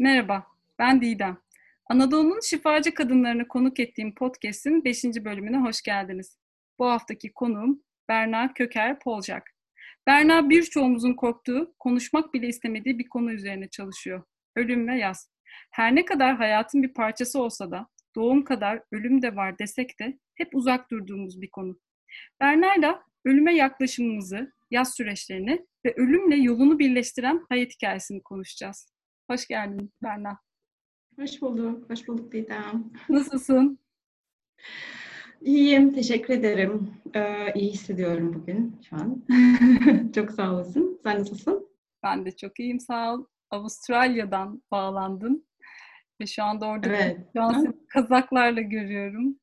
Merhaba, ben Didem. Anadolu'nun şifacı kadınlarını konuk ettiğim podcast'in 5. bölümüne hoş geldiniz. Bu haftaki konuğum Berna Köker Polcak. Berna birçoğumuzun korktuğu, konuşmak bile istemediği bir konu üzerine çalışıyor. Ölüm ve yaz. Her ne kadar hayatın bir parçası olsa da, doğum kadar ölüm de var desek de hep uzak durduğumuz bir konu. Berna'yla ölüme yaklaşımımızı, yaz süreçlerini ve ölümle yolunu birleştiren hayat hikayesini konuşacağız. Hoş geldin Berna. Hoş bulduk, hoş bulduk Didem. Nasılsın? İyiyim, teşekkür ederim. Ee, iyi hissediyorum bugün şu an. çok sağ olasın. Sen nasılsın? Ben de çok iyiyim, sağ ol. Avustralya'dan bağlandın. Ve şu anda orada evet. şu kazaklarla görüyorum.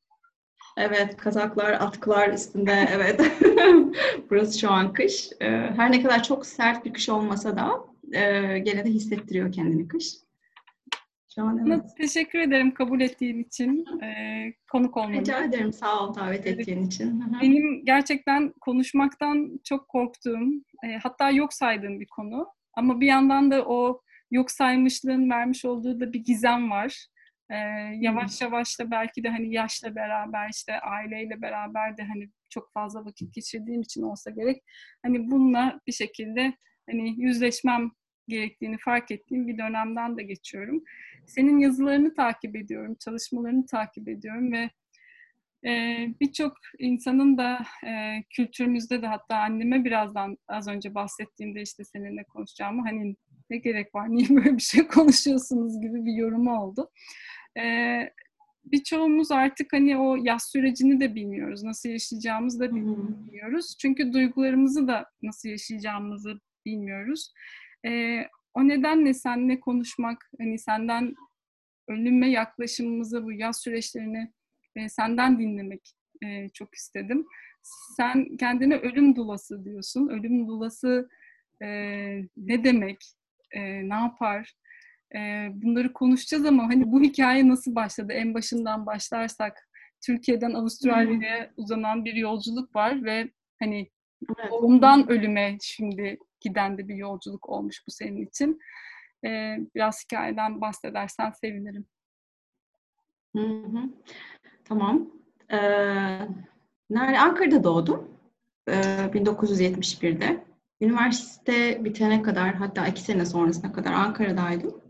Evet, kazaklar, atkılar üstünde, evet. Burası şu an kış. Ee, her ne kadar çok sert bir kış olmasa da e, gene de hissettiriyor kendini kış. Şu an evet. Teşekkür ederim kabul ettiğin için, e, konuk olmanı. Rica ederim, sağ ol davet evet. ettiğin için. Benim gerçekten konuşmaktan çok korktuğum, e, hatta yok saydığım bir konu. Ama bir yandan da o yok saymışlığın vermiş olduğu da bir gizem var. Ee, yavaş yavaş da belki de hani yaşla beraber işte aileyle beraber de hani çok fazla vakit geçirdiğim için olsa gerek hani bununla bir şekilde hani yüzleşmem gerektiğini fark ettiğim bir dönemden de geçiyorum. Senin yazılarını takip ediyorum, çalışmalarını takip ediyorum ve e, birçok insanın da e, kültürümüzde de hatta anneme birazdan az önce bahsettiğimde işte seninle konuşacağımı hani ne gerek var, niye böyle bir şey konuşuyorsunuz gibi bir yorumu oldu. Ee, birçoğumuz artık hani o yaz sürecini de bilmiyoruz. Nasıl yaşayacağımızı da bilmiyoruz. Çünkü duygularımızı da nasıl yaşayacağımızı bilmiyoruz. Ee, o nedenle seninle konuşmak, hani senden ölüme yaklaşımımızı, bu yaz süreçlerini e, senden dinlemek e, çok istedim. Sen kendine ölüm dulası diyorsun. Ölüm dulası e, ne demek? E, ne yapar? E, bunları konuşacağız ama hani bu hikaye nasıl başladı? En başından başlarsak Türkiye'den Avustralya'ya uzanan bir yolculuk var ve hani evet. doğumdan ölüme şimdi giden de bir yolculuk olmuş bu senin için. E, biraz hikayeden bahsedersen sevinirim. Hı hı. Tamam. Ee, nerede? Ankara'da doğdum. Ee, 1971'de. Üniversite bitene kadar hatta iki sene sonrasına kadar Ankara'daydım.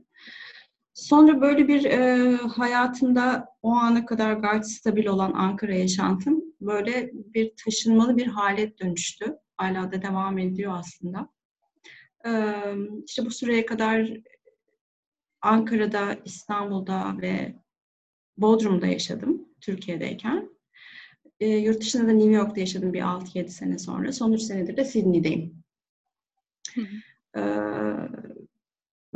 Sonra böyle bir e, hayatımda o ana kadar gayet stabil olan Ankara yaşantım böyle bir taşınmalı bir hale dönüştü. Hala da devam ediyor aslında. E, işte bu süreye kadar Ankara'da, İstanbul'da ve Bodrum'da yaşadım Türkiye'deyken. E, yurt dışında da New York'ta yaşadım bir 6-7 sene sonra. Son 3 senedir de Sydney'deyim. Hı. E,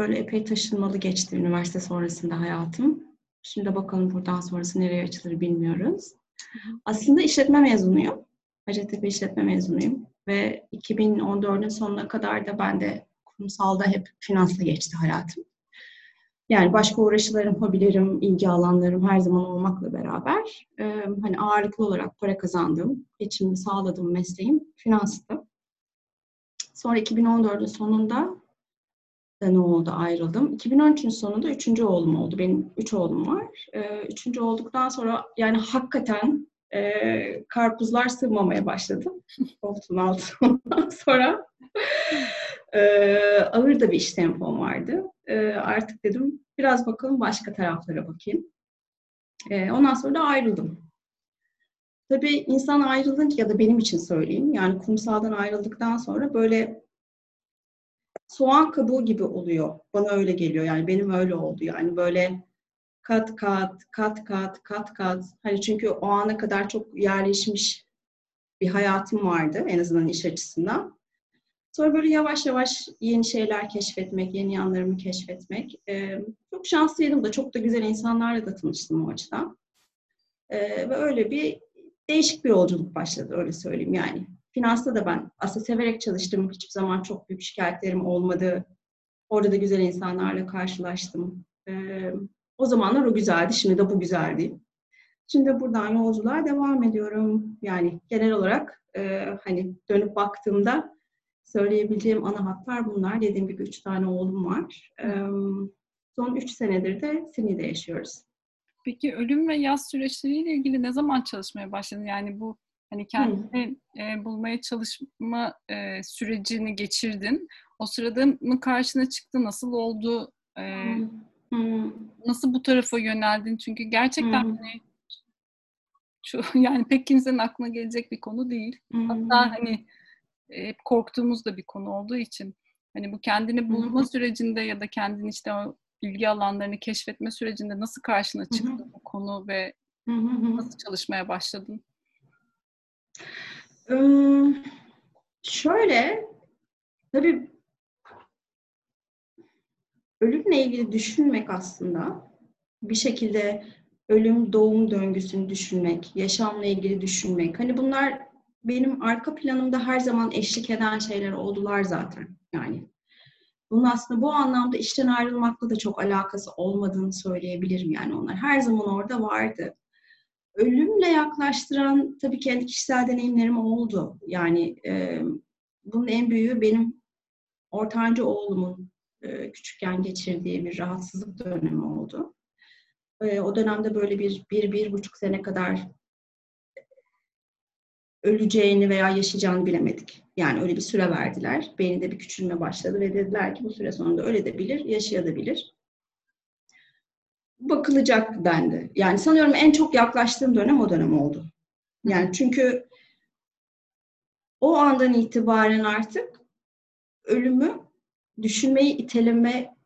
Böyle epey taşınmalı geçti üniversite sonrasında hayatım. Şimdi bakalım buradan sonrası nereye açılır bilmiyoruz. Aslında işletme mezunuyum. Hacettepe işletme mezunuyum. Ve 2014'ün sonuna kadar da ben de kurumsalda hep finansla geçti hayatım. Yani başka uğraşılarım, hobilerim, ilgi alanlarım her zaman olmakla beraber e, hani ağırlıklı olarak para kazandığım, geçimimi sağladığım mesleğim finanstı. Sonra 2014'ün sonunda ne oldu ayrıldım. 2013'ün sonunda üçüncü oğlum oldu. Benim üç oğlum var. Ee, üçüncü olduktan sonra yani hakikaten e, karpuzlar sığmamaya başladı. Koltuğun altından sonra e, ağır da bir iş tempom vardı. E, artık dedim biraz bakalım başka taraflara bakayım. E, ondan sonra da ayrıldım. Tabii insan ayrılınca ya da benim için söyleyeyim yani kumsaldan ayrıldıktan sonra böyle soğan kabuğu gibi oluyor. Bana öyle geliyor yani benim öyle oldu yani böyle kat kat kat kat kat kat hani çünkü o ana kadar çok yerleşmiş bir hayatım vardı en azından iş açısından. Sonra böyle yavaş yavaş yeni şeyler keşfetmek, yeni yanlarımı keşfetmek. Ee, çok şanslıydım da çok da güzel insanlarla da tanıştım o açıdan. Ee, ve öyle bir değişik bir yolculuk başladı öyle söyleyeyim yani. Finansta da ben aslında severek çalıştım. Hiçbir zaman çok büyük şikayetlerim olmadı. Orada da güzel insanlarla karşılaştım. Ee, o zamanlar o güzeldi. Şimdi de bu güzeldi. Şimdi buradan yolculuğa devam ediyorum. Yani genel olarak e, hani dönüp baktığımda söyleyebileceğim ana hatlar bunlar. Dediğim gibi üç tane oğlum var. Ee, Son 3 senedir de Sydney'de yaşıyoruz. Peki ölüm ve yaz süreçleriyle ilgili ne zaman çalışmaya başladın? Yani bu hani kendini e, bulmaya çalışma e, sürecini geçirdin. O sırada mı karşına çıktı? Nasıl oldu? E. Nasıl bu tarafa yöneldin? Çünkü gerçekten hani şu, yani pek kimsenin aklına gelecek bir konu değil. Hatta hani hep korktuğumuz da bir konu olduğu için hani bu kendini bulma sürecinde ya da kendini işte o ilgi alanlarını keşfetme sürecinde nasıl karşına çıktı hı bu konu ve nasıl çalışmaya başladın? Şöyle, tabii ölümle ilgili düşünmek aslında bir şekilde ölüm doğum döngüsünü düşünmek, yaşamla ilgili düşünmek. Hani bunlar benim arka planımda her zaman eşlik eden şeyler oldular zaten. Yani bunun aslında bu anlamda işten ayrılmakla da çok alakası olmadığını söyleyebilirim yani onlar. Her zaman orada vardı. Ölümle yaklaştıran tabii kendi kişisel deneyimlerim oldu. Yani e, bunun en büyüğü benim ortanca oğlumun e, küçükken geçirdiği bir rahatsızlık dönemi oldu. E, o dönemde böyle bir, bir, bir buçuk sene kadar öleceğini veya yaşayacağını bilemedik. Yani öyle bir süre verdiler. Beyninde bir küçülme başladı ve dediler ki bu süre sonunda öyle de bilir, yaşayabilir. Bakılacak dendi. Yani sanıyorum en çok yaklaştığım dönem o dönem oldu. Yani çünkü o andan itibaren artık ölümü düşünmeyi iteleme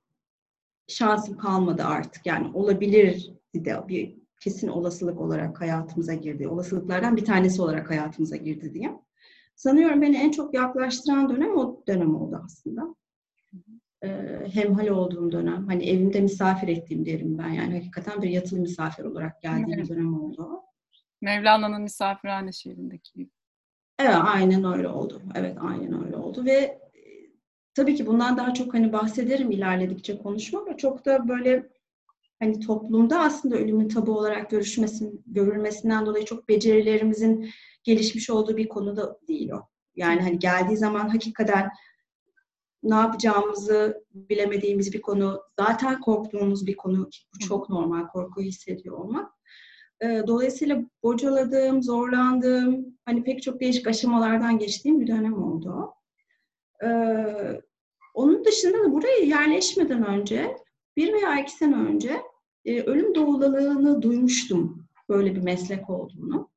şansım kalmadı artık. Yani olabilir de bir kesin olasılık olarak hayatımıza girdi. Olasılıklardan bir tanesi olarak hayatımıza girdi diye. Sanıyorum beni en çok yaklaştıran dönem o dönem oldu aslında. Ee, hemhal olduğum dönem. Hani evimde misafir ettiğim derim ben. Yani hakikaten bir yatılı misafir olarak geldiğim evet. dönem oldu. Mevlana'nın misafirhane şiirindeki Evet, aynen öyle oldu. Evet, aynen öyle oldu ve e, tabii ki bundan daha çok hani bahsederim ilerledikçe konuşma ama çok da böyle hani toplumda aslında ölümün tabu olarak görüşmesin, görülmesinden dolayı çok becerilerimizin gelişmiş olduğu bir konu da değil o. Yani hani geldiği zaman hakikaten ne yapacağımızı bilemediğimiz bir konu, zaten korktuğumuz bir konu. Bu çok normal, korkuyu hissediyor olmak. Dolayısıyla bocaladığım, zorlandığım, hani pek çok değişik aşamalardan geçtiğim bir dönem oldu. Onun dışında da buraya yerleşmeden önce, bir veya iki sene önce e, ölüm doğulalığını duymuştum böyle bir meslek olduğunu.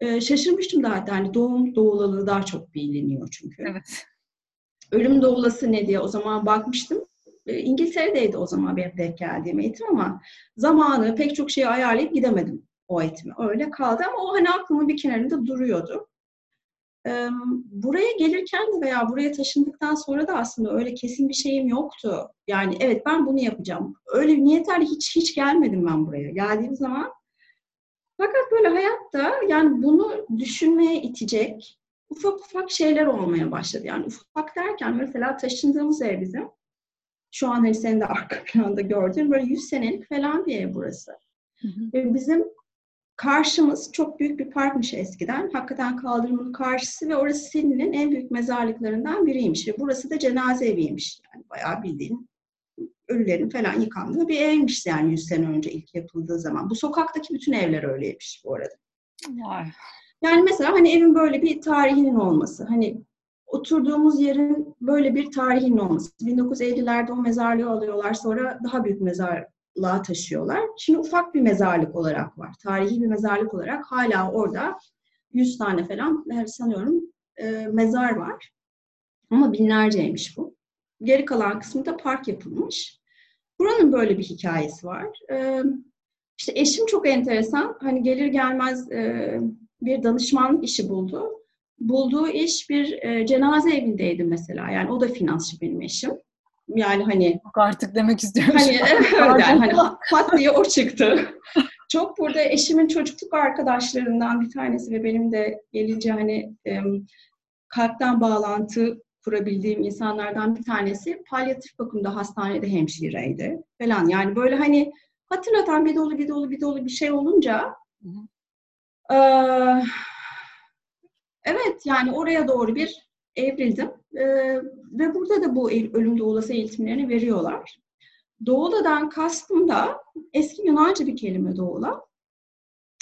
E, şaşırmıştım da hatta hani doğum doğulalığı daha çok biliniyor çünkü. Evet. Ölüm doğulası ne diye o zaman bakmıştım. İngiltere'deydi o zaman benim denk geldiğim eğitim ama zamanı pek çok şeyi ayarlayıp gidemedim o eğitime. Öyle kaldı ama o hani aklımın bir kenarında duruyordu buraya gelirken veya buraya taşındıktan sonra da aslında öyle kesin bir şeyim yoktu. Yani evet ben bunu yapacağım. Öyle niyetlerle hiç hiç gelmedim ben buraya. Geldiğim zaman fakat böyle hayatta yani bunu düşünmeye itecek ufak ufak şeyler olmaya başladı. Yani ufak derken mesela taşındığımız ev bizim. Şu an hani senin de arka planda gördüğün böyle 100 senelik falan bir ev burası. Hı hı. Ve bizim Karşımız çok büyük bir parkmış eskiden. Hakikaten kaldırımın karşısı ve orası Sydney'nin en büyük mezarlıklarından biriymiş. Ve burası da cenaze eviymiş. Yani bayağı bildiğin ölülerin falan yıkandığı bir evmiş yani 100 sene önce ilk yapıldığı zaman. Bu sokaktaki bütün evler öyleymiş bu arada. Vay. Yani mesela hani evin böyle bir tarihinin olması, hani oturduğumuz yerin böyle bir tarihinin olması. 1950'lerde o mezarlığı alıyorlar, sonra daha büyük mezar mezarlığa taşıyorlar. Şimdi ufak bir mezarlık olarak var. Tarihi bir mezarlık olarak hala orada 100 tane falan sanıyorum e, mezar var. Ama binlerceymiş bu. Geri kalan kısmında park yapılmış. Buranın böyle bir hikayesi var. E, işte eşim çok enteresan. Hani gelir gelmez e, bir danışmanlık işi buldu. Bulduğu iş bir e, cenaze evindeydi mesela. Yani o da finansçı benim eşim. Yani hani artık demek istiyorum. Hani evet yani hani pat diye o çıktı. Çok burada eşimin çocukluk arkadaşlarından bir tanesi ve benim de gelince hani kalpten bağlantı kurabildiğim insanlardan bir tanesi palyatif bakımda hastanede hemşireydi falan. Yani böyle hani hatırlatan bir dolu bir dolu bir dolu bir şey olunca e, evet yani oraya doğru bir evrildim. E, ve burada da bu ölüm olası eğitimlerini veriyorlar. Doğula'dan kastım da eski Yunanca bir kelime Doğula.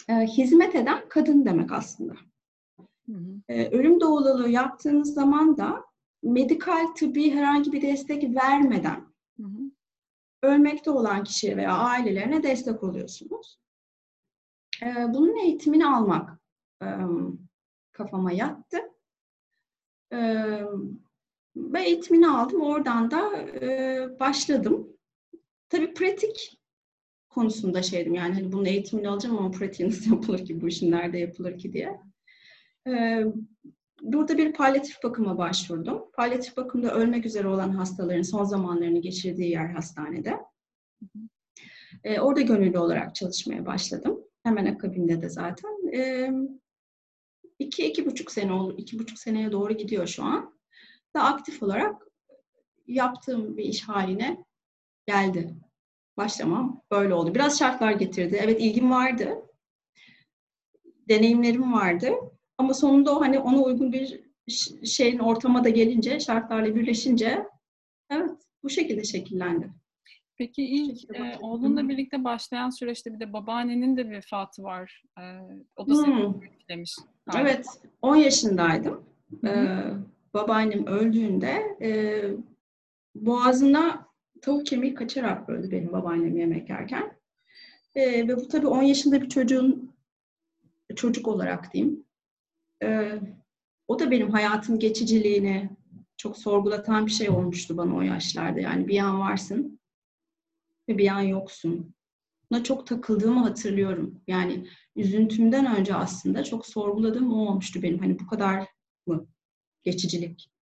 E, hizmet eden kadın demek aslında. Hı hı. Ölüm doğulalığı yaptığınız zaman da medikal tıbbi herhangi bir destek vermeden hı hı. ölmekte olan kişiye veya ailelerine destek oluyorsunuz. E, bunun eğitimini almak kafama yattı. Ve eğitimini aldım. Oradan da başladım. Tabii pratik konusunda şeydim yani hani bunun eğitimini alacağım ama pratiği nasıl yapılır ki bu işin nerede yapılır ki diye. Ee, burada bir palyatif bakıma başvurdum. Palyatif bakımda ölmek üzere olan hastaların son zamanlarını geçirdiği yer hastanede. Ee, orada gönüllü olarak çalışmaya başladım. Hemen akabinde de zaten. Ee, iki, iki buçuk sene oldu. iki buçuk seneye doğru gidiyor şu an. Da aktif olarak yaptığım bir iş haline geldi. Başlamam böyle oldu. Biraz şartlar getirdi. Evet ilgim vardı. Deneyimlerim vardı. Ama sonunda o hani ona uygun bir şeyin ortama da gelince, şartlarla birleşince evet bu şekilde şekillendi. Peki ilk e, oğlunla birlikte başlayan süreçte bir de babaannenin de vefatı var. E, o da seni hmm. etkilemiş. Evet, 10 yaşındaydım. Ee, babaannem öldüğünde e, boğazına tavuk kemiği kaçarak öldü benim babaannem yemek yerken. E, ve bu tabii 10 yaşında bir çocuğun çocuk olarak diyeyim. E, o da benim hayatın geçiciliğini çok sorgulatan bir şey olmuştu bana o yaşlarda. Yani bir an varsın ve bir an yoksun. Buna çok takıldığımı hatırlıyorum. Yani üzüntümden önce aslında çok sorguladığım o olmuştu benim. Hani bu kadar mı geçicilik?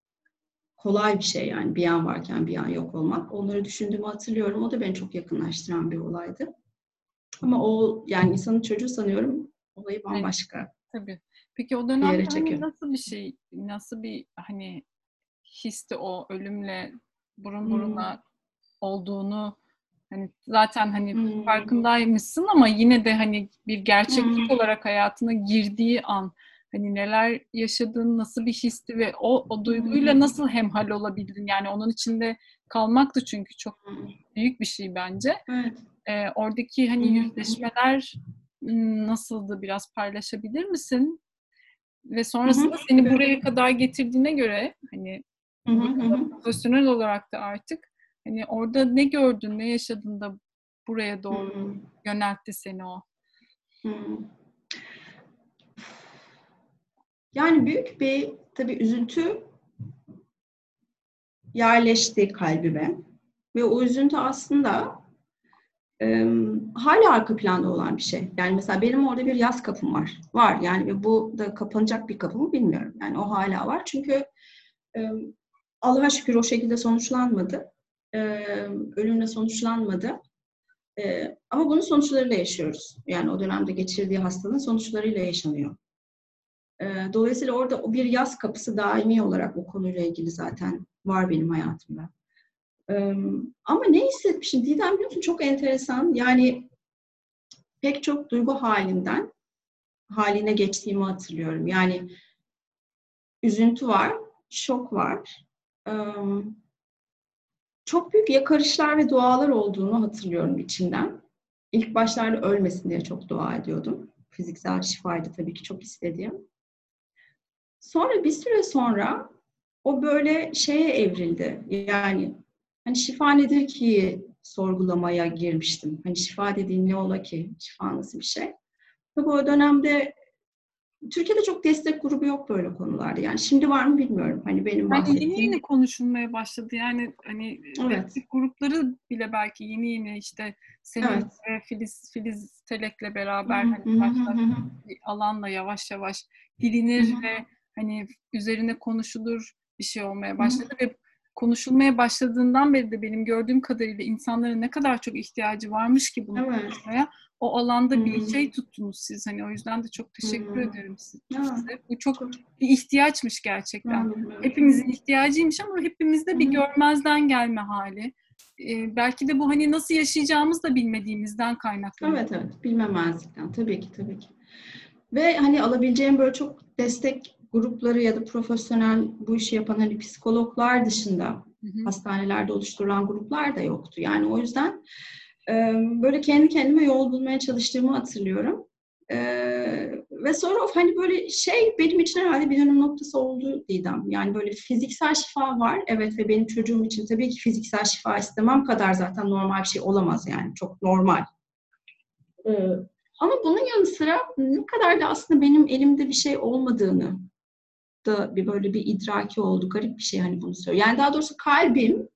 kolay bir şey yani bir an varken bir an yok olmak. Onları düşündüğümü hatırlıyorum. O da beni çok yakınlaştıran bir olaydı. Ama o yani insanın çocuğu sanıyorum olayı bambaşka. Evet, tabii. Peki o dönemde hani nasıl bir şey, nasıl bir hani histi o ölümle burun buruna hmm. olduğunu hani zaten hani hmm. farkındaymışsın ama yine de hani bir gerçeklik hmm. olarak hayatına girdiği an Hani neler yaşadın, nasıl bir histi ve o, o duyguyla nasıl hemhal olabildin? Yani onun içinde kalmaktı çünkü çok büyük bir şey bence. Evet. Ee, oradaki hani yüzleşmeler nasıldı biraz paylaşabilir misin? Ve sonrasında seni buraya kadar getirdiğine göre hani profesyonel olarak da artık hani orada ne gördün, ne yaşadın da buraya doğru yöneltti seni o? Yani büyük bir tabii üzüntü yerleşti kalbime. Ve o üzüntü aslında e, hala arka planda olan bir şey. Yani mesela benim orada bir yaz kapım var. Var yani ve bu da kapanacak bir kapı mı bilmiyorum. Yani o hala var. Çünkü e, Allah'a şükür o şekilde sonuçlanmadı. E, ölümle sonuçlanmadı. E, ama bunun sonuçlarıyla yaşıyoruz. Yani o dönemde geçirdiği hastalığın sonuçlarıyla yaşanıyor. Ee, dolayısıyla orada bir yaz kapısı daimi olarak bu konuyla ilgili zaten var benim hayatımda. Ee, ama ne hissetmişim Didem biliyor musun? Çok enteresan. Yani pek çok duygu halinden haline geçtiğimi hatırlıyorum. Yani üzüntü var, şok var. Ee, çok büyük yakarışlar ve dualar olduğunu hatırlıyorum içinden. İlk başlarda ölmesin diye çok dua ediyordum. Fiziksel şifaydı tabii ki çok istediğim. Sonra bir süre sonra o böyle şeye evrildi. Yani hani şifa nedir ki sorgulamaya girmiştim. Hani şifa dediğin ne ola ki? Şifa nasıl bir şey? Tabii o dönemde Türkiye'de çok destek grubu yok böyle konularda. Yani şimdi var mı bilmiyorum. Hani benim bahsettiğim. Yani yeni yeni konuşulmaya başladı. Yani hani evet. destek grupları bile belki yeni yeni işte senin evet. ve Filiz Filiz Telek'le beraber hani başka bir alanla yavaş yavaş bilinir ve hani üzerine konuşulur bir şey olmaya başladı ve konuşulmaya başladığından beri de benim gördüğüm kadarıyla insanların ne kadar çok ihtiyacı varmış ki bunu evet. konuşmaya. O alanda hmm. bir şey tuttunuz siz. Hani o yüzden de çok teşekkür hmm. ederim size. Bu çok bir ihtiyaçmış gerçekten. Hmm. Hepimizin ihtiyacıymış ama hepimizde bir görmezden gelme hali. Ee, belki de bu hani nasıl yaşayacağımız da bilmediğimizden kaynaklanıyor. Evet evet bilmemezlikten tabii ki tabii ki. Ve hani alabileceğim böyle çok destek grupları ya da profesyonel bu işi yapan hani psikologlar dışında Hı Hastanelerde oluşturulan gruplar da yoktu. Yani o yüzden böyle kendi kendime yol bulmaya çalıştığımı hatırlıyorum. Ee, ve sonra of hani böyle şey benim için herhalde bir dönüm noktası oldu Didem. Yani böyle fiziksel şifa var. Evet ve benim çocuğum için tabii ki fiziksel şifa istemem kadar zaten normal bir şey olamaz yani. Çok normal. Ee, ama bunun yanı sıra ne kadar da aslında benim elimde bir şey olmadığını da bir böyle bir idraki oldu. Garip bir şey hani bunu söylüyor. Yani daha doğrusu kalbim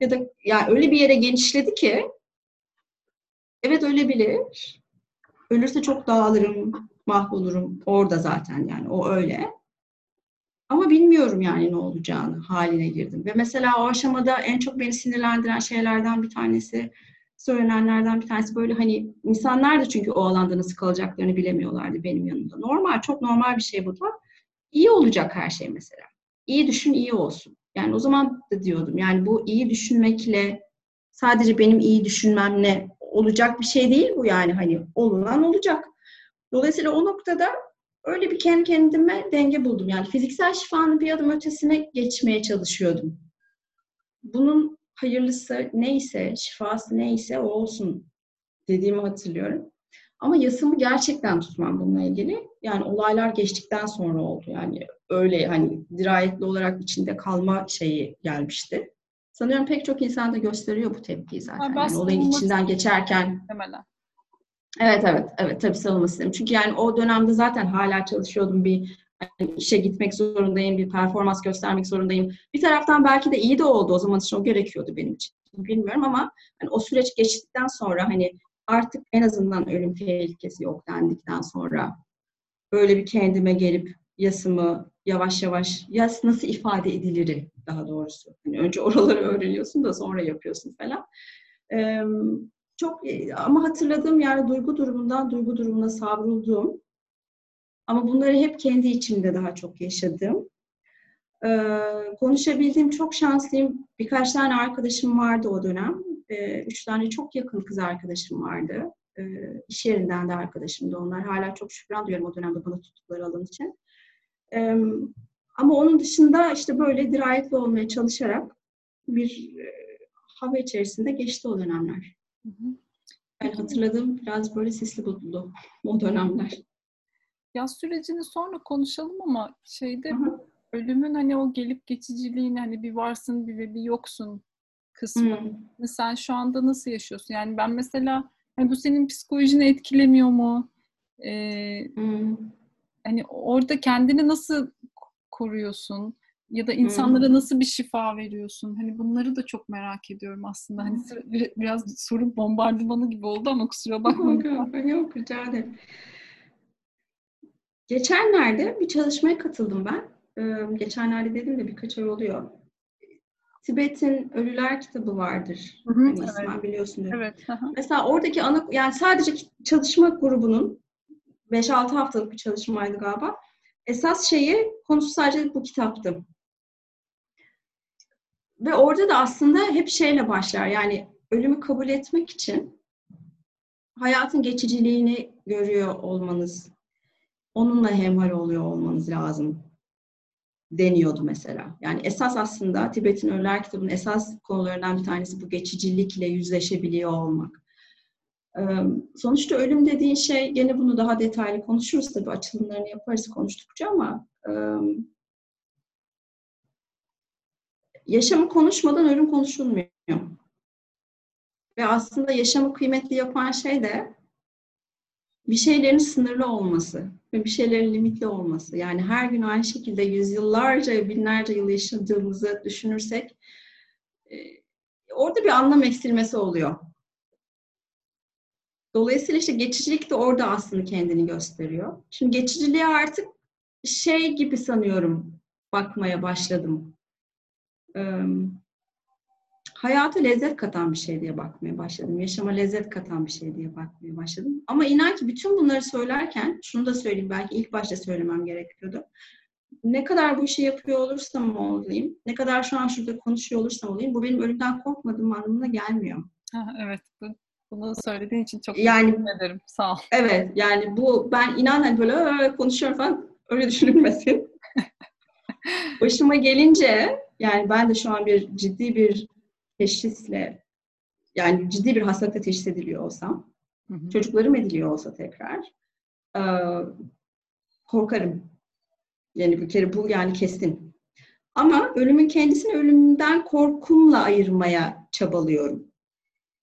ya da yani öyle bir yere genişledi ki evet ölebilir Ölürse çok dağılırım, mahvolurum. Orada zaten yani o öyle. Ama bilmiyorum yani ne olacağını haline girdim. Ve mesela o aşamada en çok beni sinirlendiren şeylerden bir tanesi, söylenenlerden bir tanesi böyle hani insanlar da çünkü o alanda nasıl kalacaklarını bilemiyorlardı benim yanımda. Normal, çok normal bir şey bu da. İyi olacak her şey mesela. İyi düşün, iyi olsun. Yani o zaman da diyordum yani bu iyi düşünmekle sadece benim iyi düşünmemle olacak bir şey değil bu yani hani olunan olacak. Dolayısıyla o noktada öyle bir kendi kendime denge buldum. Yani fiziksel şifanın bir adım ötesine geçmeye çalışıyordum. Bunun hayırlısı neyse, şifası neyse o olsun dediğimi hatırlıyorum. Ama yasımı gerçekten tutmam bununla ilgili. Yani olaylar geçtikten sonra oldu. Yani öyle hani dirayetli olarak içinde kalma şeyi gelmişti. Sanıyorum pek çok insan da gösteriyor bu tepkiyi zaten. Yani olayın içinden geçerken. Evet evet evet tabii savunma sistemi. Çünkü yani o dönemde zaten hala çalışıyordum bir hani işe gitmek zorundayım, bir performans göstermek zorundayım. Bir taraftan belki de iyi de oldu o zaman için o gerekiyordu benim için. Bilmiyorum ama hani o süreç geçtikten sonra hani artık en azından ölüm tehlikesi yok dendikten sonra böyle bir kendime gelip yasımı yavaş yavaş yas nasıl ifade edilir daha doğrusu. Yani önce oraları öğreniyorsun da sonra yapıyorsun falan. Ee, çok ama hatırladığım yani duygu durumundan duygu durumuna savrulduğum ama bunları hep kendi içimde daha çok yaşadım. Ee, konuşabildiğim çok şanslıyım. Birkaç tane arkadaşım vardı o dönem. Ee, üç tane çok yakın kız arkadaşım vardı. Ee, iş yerinden de arkadaşımdı onlar. Hala çok şükran duyuyorum o dönemde bana tuttukları alan için. Ama onun dışında işte böyle dirayetli olmaya çalışarak bir e, hava içerisinde geçti o dönemler. Hı hı. Ben hatırladığım biraz böyle sisli bulutlu o dönemler. Yaz sürecini sonra konuşalım ama şeyde hı ölümün hani o gelip geçiciliğini hani bir varsın bir ve bir yoksun kısmı. Hmm. Sen şu anda nasıl yaşıyorsun? Yani ben mesela hani bu senin psikolojini etkilemiyor mu? Ee, hmm. Hani orada kendini nasıl koruyorsun? Ya da insanlara hmm. nasıl bir şifa veriyorsun? Hani bunları da çok merak ediyorum aslında. Hani biraz soru bombardımanı gibi oldu ama kusura bakmayın. Yok, rica ederim. Geçenlerde bir çalışmaya katıldım ben. Ee, geçenlerde dedim de birkaç ay oluyor. Tibet'in Ölüler kitabı vardır. Hı hı, hani evet. Biliyorsun. Evet. Hı Mesela oradaki ana yani sadece çalışma grubunun 5-6 haftalık bir çalışmaydı galiba esas şeyi konusu sadece bu kitaptı. Ve orada da aslında hep şeyle başlar. Yani ölümü kabul etmek için hayatın geçiciliğini görüyor olmanız, onunla hemhal oluyor olmanız lazım deniyordu mesela. Yani esas aslında Tibet'in Ölüler kitabının esas konularından bir tanesi bu geçicilikle yüzleşebiliyor olmak. Sonuçta ölüm dediğin şey, gene bunu daha detaylı konuşuruz tabii açılımlarını yaparız konuştukça ama yaşamı konuşmadan ölüm konuşulmuyor. Ve aslında yaşamı kıymetli yapan şey de bir şeylerin sınırlı olması ve bir şeylerin limitli olması. Yani her gün aynı şekilde yüzyıllarca, binlerce yıl yaşadığımızı düşünürsek orada bir anlam eksilmesi oluyor. Dolayısıyla işte geçicilik de orada aslında kendini gösteriyor. Şimdi geçiciliğe artık şey gibi sanıyorum bakmaya başladım. Ee, hayata lezzet katan bir şey diye bakmaya başladım. Yaşama lezzet katan bir şey diye bakmaya başladım. Ama inan ki bütün bunları söylerken, şunu da söyleyeyim belki ilk başta söylemem gerekiyordu. Ne kadar bu işi yapıyor olursam olayım, ne kadar şu an şurada konuşuyor olursam olayım, bu benim ölümden korkmadığım anlamına gelmiyor. Ha, evet, bu bunu söylediğin için çok yani, teşekkür ederim. Sağ ol. Evet yani bu ben inan hani böyle konuşuyorum falan öyle düşünülmesin. Başıma gelince Yani ben de şu an bir ciddi bir teşhisle yani ciddi bir hastalıkla teşhis ediliyor olsam, hı hı. çocuklarım ediliyor olsa tekrar e, korkarım. Yani bir kere bu yani kesin. Ama ölümün kendisini ölümden korkumla ayırmaya çabalıyorum.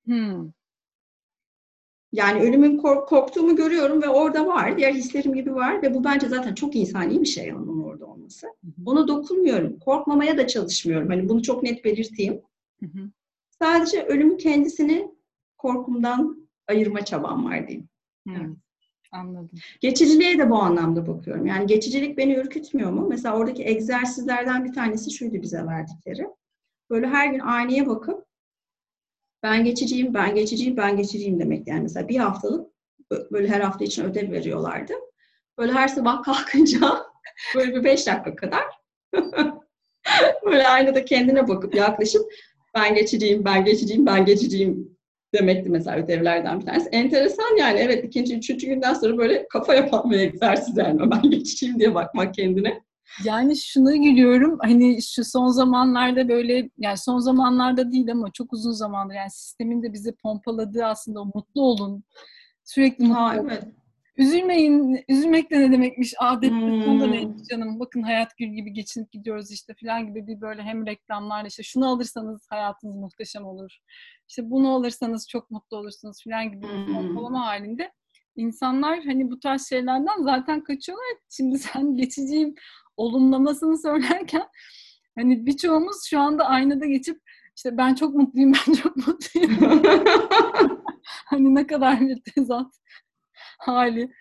Hmm. Yani ölümün kork korktuğumu görüyorum ve orada var. Diğer hislerim gibi var ve bu bence zaten çok insani bir şey onun orada olması. Ona dokunmuyorum. Korkmamaya da çalışmıyorum. Hani bunu çok net belirteyim. Hı hı. Sadece ölümün kendisini korkumdan ayırma çabam var diyeyim. Hı. Evet. Anladım. Geçiciliğe de bu anlamda bakıyorum. Yani geçicilik beni ürkütmüyor mu? Mesela oradaki egzersizlerden bir tanesi şuydu bize verdikleri. Böyle her gün aynaya bakıp ben geçiciyim, ben geçiciyim, ben geçiciyim demek. Yani mesela bir haftalık böyle her hafta için ödev veriyorlardı. Böyle her sabah kalkınca böyle bir beş dakika kadar böyle aynada kendine bakıp yaklaşıp ben geçiciyim, ben geçiciyim, ben geçiciyim demekti mesela ödevlerden bir tanesi. Enteresan yani evet ikinci, üçüncü günden sonra böyle kafa yapan bir egzersiz yani ben geçiciyim diye bakmak kendine. Yani şuna gülüyorum hani şu son zamanlarda böyle yani son zamanlarda değil ama çok uzun zamandır yani sistemin de bizi pompaladığı aslında mutlu olun sürekli mutlu ha, olun. Evet. Üzülmeyin, üzülmek de ne demekmiş? Aa depresyon da hmm. neymiş canım? Bakın hayat gül gibi geçinip gidiyoruz işte falan gibi bir böyle hem reklamlarla işte şunu alırsanız hayatınız muhteşem olur. İşte bunu alırsanız çok mutlu olursunuz falan gibi bir pompalama hmm. halinde. İnsanlar hani bu tarz şeylerden zaten kaçıyorlar. Şimdi sen geçiciyim olumlamasını söylerken hani birçoğumuz şu anda aynada geçip işte ben çok mutluyum, ben çok mutluyum. hani ne kadar bir tezat hali.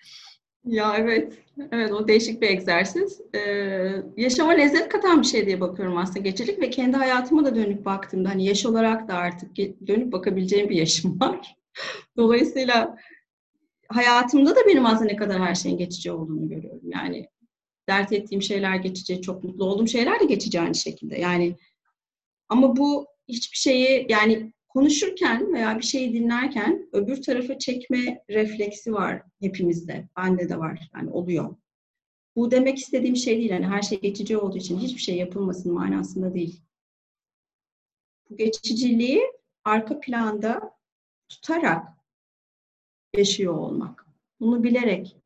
Ya evet, evet o değişik bir egzersiz. Ee, yaşama lezzet katan bir şey diye bakıyorum aslında geçici ve kendi hayatıma da dönüp baktığımda hani yaş olarak da artık dönüp bakabileceğim bir yaşım var. Dolayısıyla hayatımda da benim aslında ne kadar her şeyin geçici olduğunu görüyorum. Yani dert ettiğim şeyler geçici, çok mutlu olduğum şeyler de geçici aynı şekilde. Yani ama bu hiçbir şeyi yani konuşurken veya bir şeyi dinlerken öbür tarafa çekme refleksi var hepimizde. Bende de var. Yani oluyor. Bu demek istediğim şey değil. Hani her şey geçici olduğu için hiçbir şey yapılmasın manasında değil. Bu geçiciliği arka planda tutarak yaşıyor olmak. Bunu bilerek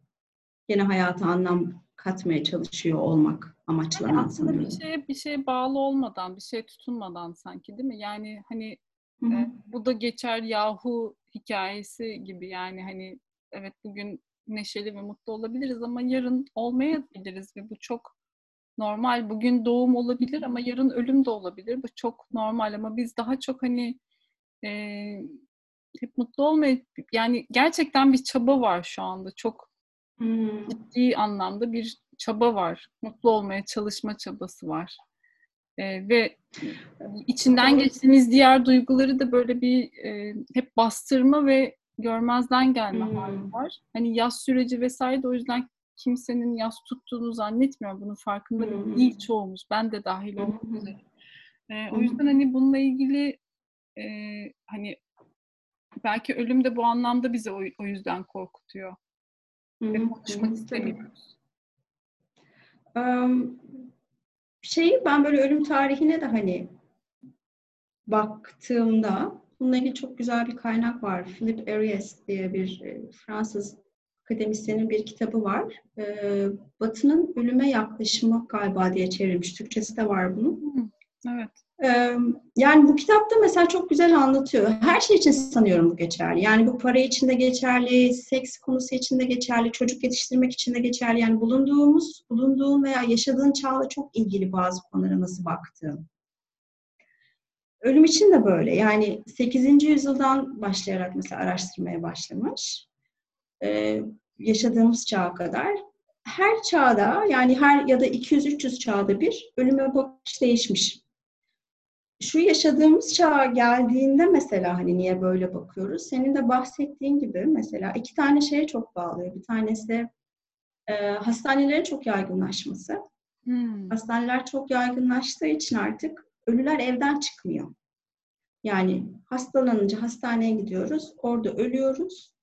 yine hayata anlam katmaya çalışıyor olmak amaçlanan yani aslında sanıyorum. bir şeye bir şeye bağlı olmadan, bir şey tutunmadan sanki değil mi? Yani hani e, bu da geçer yahu hikayesi gibi yani hani evet bugün neşeli ve mutlu olabiliriz ama yarın olmayabiliriz ve bu çok normal. Bugün doğum olabilir ama yarın ölüm de olabilir. Bu çok normal ama biz daha çok hani e, hep mutlu olmaya yani gerçekten bir çaba var şu anda. Çok Hmm. Ciddi anlamda bir çaba var. Mutlu olmaya çalışma çabası var. Ee, ve içinden geçtiğiniz diğer duyguları da böyle bir e, hep bastırma ve görmezden gelme hmm. hali var. Hani yaz süreci vesaire de o yüzden kimsenin yaz tuttuğunu zannetmiyorum. Bunun farkında hmm. değil çoğumuz. Ben de dahil olmak üzere. Ee, o yüzden hani bununla ilgili e, hani belki ölüm de bu anlamda bizi o, o yüzden korkutuyor. Ve konuşmak istemiyoruz. Um, şeyi ben böyle ölüm tarihine de hani baktığımda bununla ilgili çok güzel bir kaynak var. Philip Ariès diye bir e, Fransız akademisyenin bir kitabı var. Batı'nın ölüme yaklaşımı galiba diye çevrilmiş. Türkçesi de var bunun. Evet. Yani bu kitapta mesela çok güzel anlatıyor. Her şey için sanıyorum bu geçerli. Yani bu para için de geçerli, seks konusu için de geçerli, çocuk yetiştirmek için de geçerli. Yani bulunduğumuz, bulunduğun veya yaşadığın çağla çok ilgili bazı konulara nasıl baktığın. Ölüm için de böyle. Yani 8. yüzyıldan başlayarak mesela araştırmaya başlamış. Yaşadığımız çağa kadar her çağda yani her ya da 200-300 çağda bir ölüme bakış değişmiş şu yaşadığımız çağa geldiğinde mesela hani niye böyle bakıyoruz? Senin de bahsettiğin gibi mesela iki tane şeye çok bağlıyor. Bir tanesi e, hastanelerin çok yaygınlaşması. Hmm. Hastaneler çok yaygınlaştığı için artık ölüler evden çıkmıyor. Yani hastalanınca hastaneye gidiyoruz, orada ölüyoruz.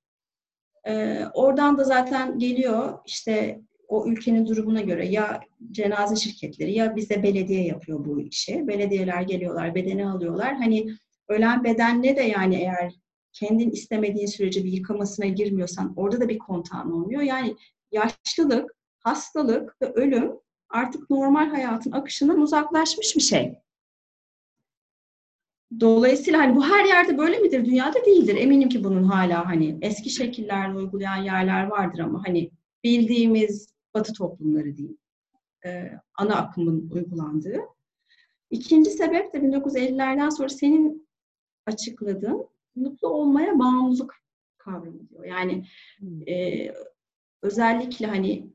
Ee, oradan da zaten geliyor işte o ülkenin durumuna göre ya cenaze şirketleri ya bize belediye yapıyor bu işi. Belediyeler geliyorlar, bedeni alıyorlar. Hani ölen bedenle de yani eğer kendin istemediğin sürece bir yıkamasına girmiyorsan orada da bir kontağın olmuyor. Yani yaşlılık, hastalık ve ölüm artık normal hayatın akışından uzaklaşmış bir şey. Dolayısıyla hani bu her yerde böyle midir? Dünyada değildir. Eminim ki bunun hala hani eski şekillerle uygulayan yerler vardır ama hani bildiğimiz Batı toplumları değil. Ee, ana akımın uygulandığı. İkinci sebep de 1950'lerden sonra senin açıkladığın mutlu olmaya bağımlılık kavramı diyor. Yani e, özellikle hani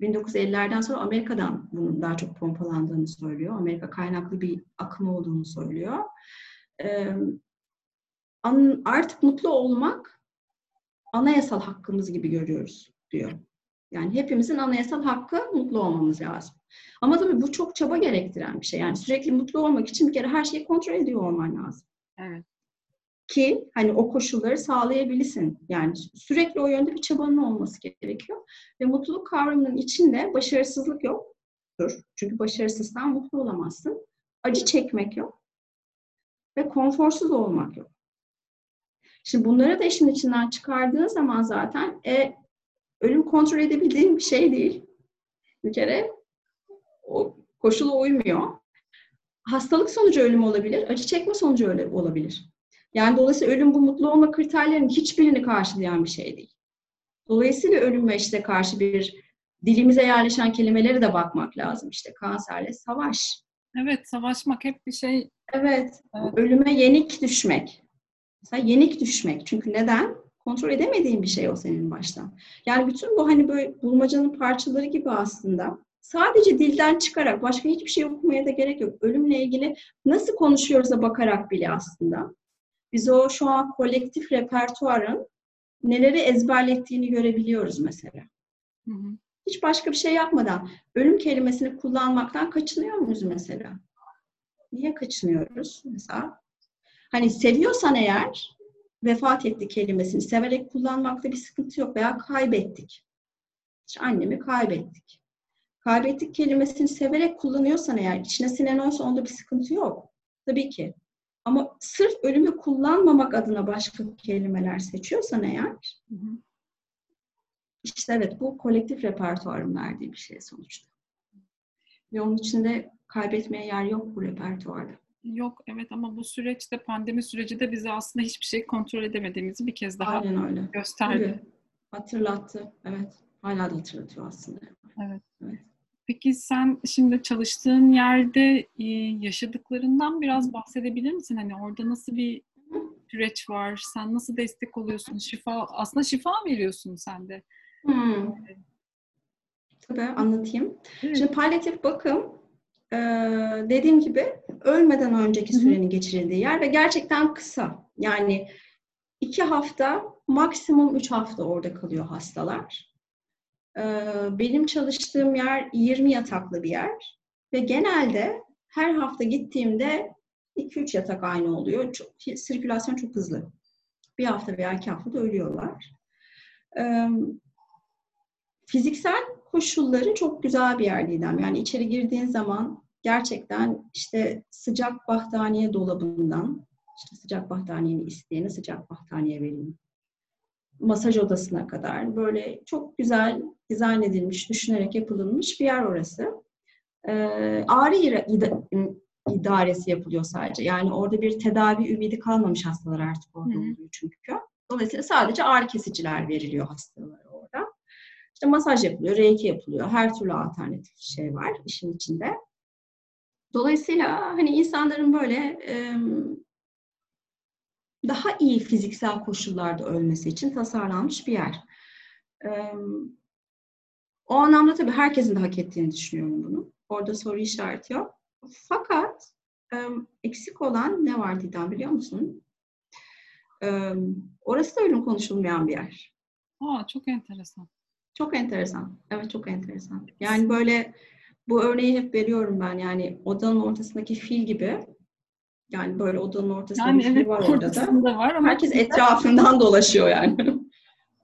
1950'lerden sonra Amerika'dan bunun daha çok pompalandığını söylüyor. Amerika kaynaklı bir akım olduğunu söylüyor. Ee, artık mutlu olmak anayasal hakkımız gibi görüyoruz diyor. Yani hepimizin anayasal hakkı mutlu olmamız lazım. Ama tabii bu çok çaba gerektiren bir şey. Yani sürekli mutlu olmak için bir kere her şeyi kontrol ediyor olman lazım. Evet. Ki hani o koşulları sağlayabilirsin. Yani sürekli o yönde bir çabanın olması gerekiyor. Ve mutluluk kavramının içinde başarısızlık yoktur. Çünkü başarısızsan mutlu olamazsın. Acı çekmek yok. Ve konforsuz olmak yok. Şimdi bunları da işin içinden çıkardığın zaman zaten e, ölüm kontrol edebildiğin bir şey değil. Bir kere o koşula uymuyor. Hastalık sonucu ölüm olabilir, acı çekme sonucu ölüm olabilir. Yani dolayısıyla ölüm bu mutlu olma kriterlerinin hiçbirini karşılayan bir şey değil. Dolayısıyla ölüm ve işte karşı bir dilimize yerleşen kelimelere de bakmak lazım. İşte kanserle savaş. Evet, savaşmak hep bir şey. Evet, evet. ölüme yenik düşmek. Mesela yenik düşmek. Çünkü neden? Kontrol edemediğin bir şey o senin baştan. Yani bütün bu hani böyle bulmacanın parçaları gibi aslında sadece dilden çıkarak başka hiçbir şey okumaya da gerek yok. Ölümle ilgili nasıl konuşuyoruz'a bakarak bile aslında biz o şu an kolektif repertuarın neleri ezberlettiğini görebiliyoruz mesela. Hı hı. Hiç başka bir şey yapmadan ölüm kelimesini kullanmaktan kaçınıyor muyuz mesela? Niye kaçınıyoruz mesela? Hani seviyorsan eğer vefat etti kelimesini severek kullanmakta bir sıkıntı yok veya kaybettik. İşte annemi kaybettik. Kaybettik kelimesini severek kullanıyorsan eğer içine sinen oysa onda bir sıkıntı yok. Tabii ki. Ama sırf ölümü kullanmamak adına başka kelimeler seçiyorsan eğer hı hı. işte evet bu kolektif repertuarın verdiği bir şey sonuçta. Ve onun içinde kaybetmeye yer yok bu repertuarda. Yok evet ama bu süreçte pandemi süreci de bize aslında hiçbir şey kontrol edemediğimizi bir kez daha Aynen öyle. gösterdi. Tabii. Hatırlattı. Evet. Hala da hatırlatıyor aslında. Evet. evet. Peki sen şimdi çalıştığın yerde e, yaşadıklarından biraz bahsedebilir misin? Hani orada nasıl bir süreç var? Sen nasıl destek oluyorsun? Şifa aslında şifa veriyorsun sen de. Hmm. Tabii anlatayım. Evet. Şimdi palyatif bakım dediğim gibi ölmeden önceki sürenin geçirildiği yer ve gerçekten kısa. Yani iki hafta maksimum üç hafta orada kalıyor hastalar. Benim çalıştığım yer 20 yataklı bir yer ve genelde her hafta gittiğimde 2-3 yatak aynı oluyor. Çok, sirkülasyon çok hızlı. Bir hafta veya iki haftada ölüyorlar. Fiziksel koşulları çok güzel bir yer Didem. Yani içeri girdiğin zaman gerçekten işte sıcak bahtaniye dolabından işte sıcak bahtaniyeni isteyene sıcak bahtaniye vereyim masaj odasına kadar böyle çok güzel dizayn edilmiş, düşünerek yapılmış bir yer orası. Ee, ağrı idaresi yapılıyor sadece. Yani orada bir tedavi ümidi kalmamış hastalar artık orada oluyor çünkü. Dolayısıyla sadece ağrı kesiciler veriliyor hastalara orada. İşte masaj yapılıyor, reiki yapılıyor. Her türlü alternatif şey var işin içinde. Dolayısıyla hani insanların böyle e, daha iyi fiziksel koşullarda ölmesi için tasarlanmış bir yer. O anlamda tabii herkesin de hak ettiğini düşünüyorum bunu. Orada soru işareti yok. Fakat eksik olan ne var Didem biliyor musun? Orası da ölüm konuşulmayan bir yer. Aa, çok enteresan. Çok enteresan. Evet çok enteresan. Yani böyle bu örneği hep veriyorum ben. Yani odanın ortasındaki fil gibi yani böyle odanın ortasında yani bir evet, var orada da. Var ama Herkes etrafından dolaşıyor yani.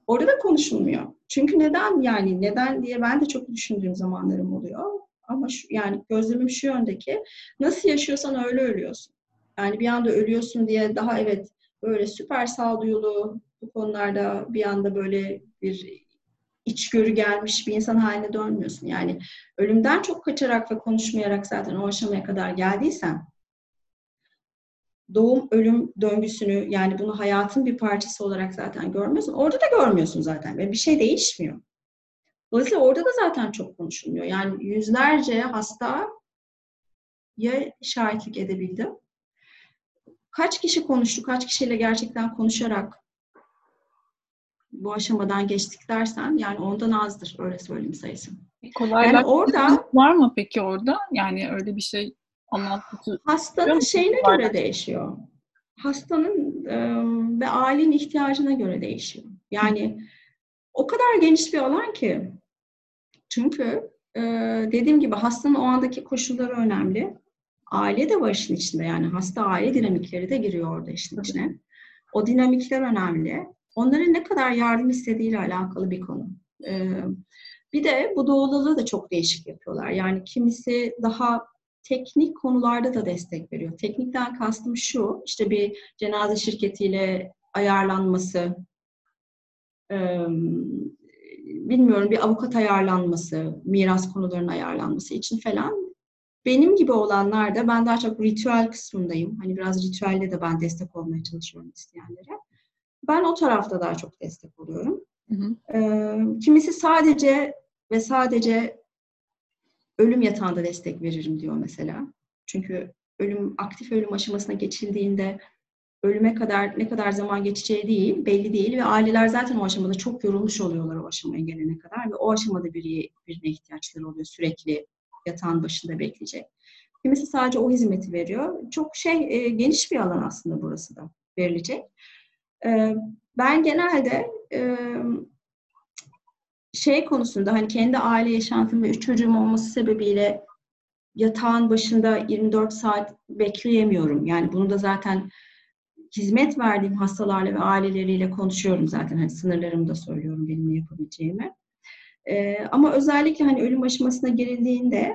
Orada da konuşulmuyor. Çünkü neden yani neden diye ben de çok düşündüğüm zamanlarım oluyor. Ama şu, yani gözlemim şu yöndeki nasıl yaşıyorsan öyle ölüyorsun. Yani bir anda ölüyorsun diye daha evet böyle süper sağduyulu bu konularda bir anda böyle bir içgörü gelmiş bir insan haline dönmüyorsun. Yani ölümden çok kaçarak ve konuşmayarak zaten o aşamaya kadar geldiysen doğum ölüm döngüsünü yani bunu hayatın bir parçası olarak zaten görmüyorsun. Orada da görmüyorsun zaten ve bir şey değişmiyor. Dolayısıyla orada da zaten çok konuşulmuyor. Yani yüzlerce hasta ya şahitlik edebildim. Kaç kişi konuştu, kaç kişiyle gerçekten konuşarak bu aşamadan geçtik dersen yani ondan azdır öyle söyleyeyim sayısı. Kolaylık yani orada var mı peki orada? Yani öyle bir şey anlatıcı. Hastanın şeyine göre değişiyor. Hastanın e, ve ailenin ihtiyacına göre değişiyor. Yani o kadar geniş bir alan ki. Çünkü e, dediğim gibi hastanın o andaki koşulları önemli. Aile de var işin içinde yani hasta aile dinamikleri de giriyor orada işin içine. O dinamikler önemli. Onların ne kadar yardım istediğiyle alakalı bir konu. Ee, bir de bu doğruluğu da çok değişik yapıyorlar. Yani kimisi daha teknik konularda da destek veriyor. Teknikten kastım şu, işte bir cenaze şirketiyle ayarlanması, bilmiyorum bir avukat ayarlanması, miras konularının ayarlanması için falan. Benim gibi olanlar da ben daha çok ritüel kısmındayım. Hani biraz ritüelle de ben destek olmaya çalışıyorum isteyenlere. Ben o tarafta daha çok destek oluyorum. Hı hı. Kimisi sadece ve sadece ölüm yatağında destek veririm diyor mesela. Çünkü ölüm aktif ölüm aşamasına geçildiğinde ölüme kadar ne kadar zaman geçeceği değil, belli değil ve aileler zaten o aşamada çok yorulmuş oluyorlar o aşamaya gelene kadar ve o aşamada biri, birine ihtiyaçları oluyor sürekli yatağın başında bekleyecek. Kimisi sadece o hizmeti veriyor. Çok şey e, geniş bir alan aslında burası da verilecek. Ben genelde şey konusunda hani kendi aile yaşantım ve üç çocuğum olması sebebiyle yatağın başında 24 saat bekleyemiyorum. Yani bunu da zaten hizmet verdiğim hastalarla ve aileleriyle konuşuyorum zaten. Hani sınırlarımı da söylüyorum benim ne yapabileceğimi. Ee, ama özellikle hani ölüm aşamasına girildiğinde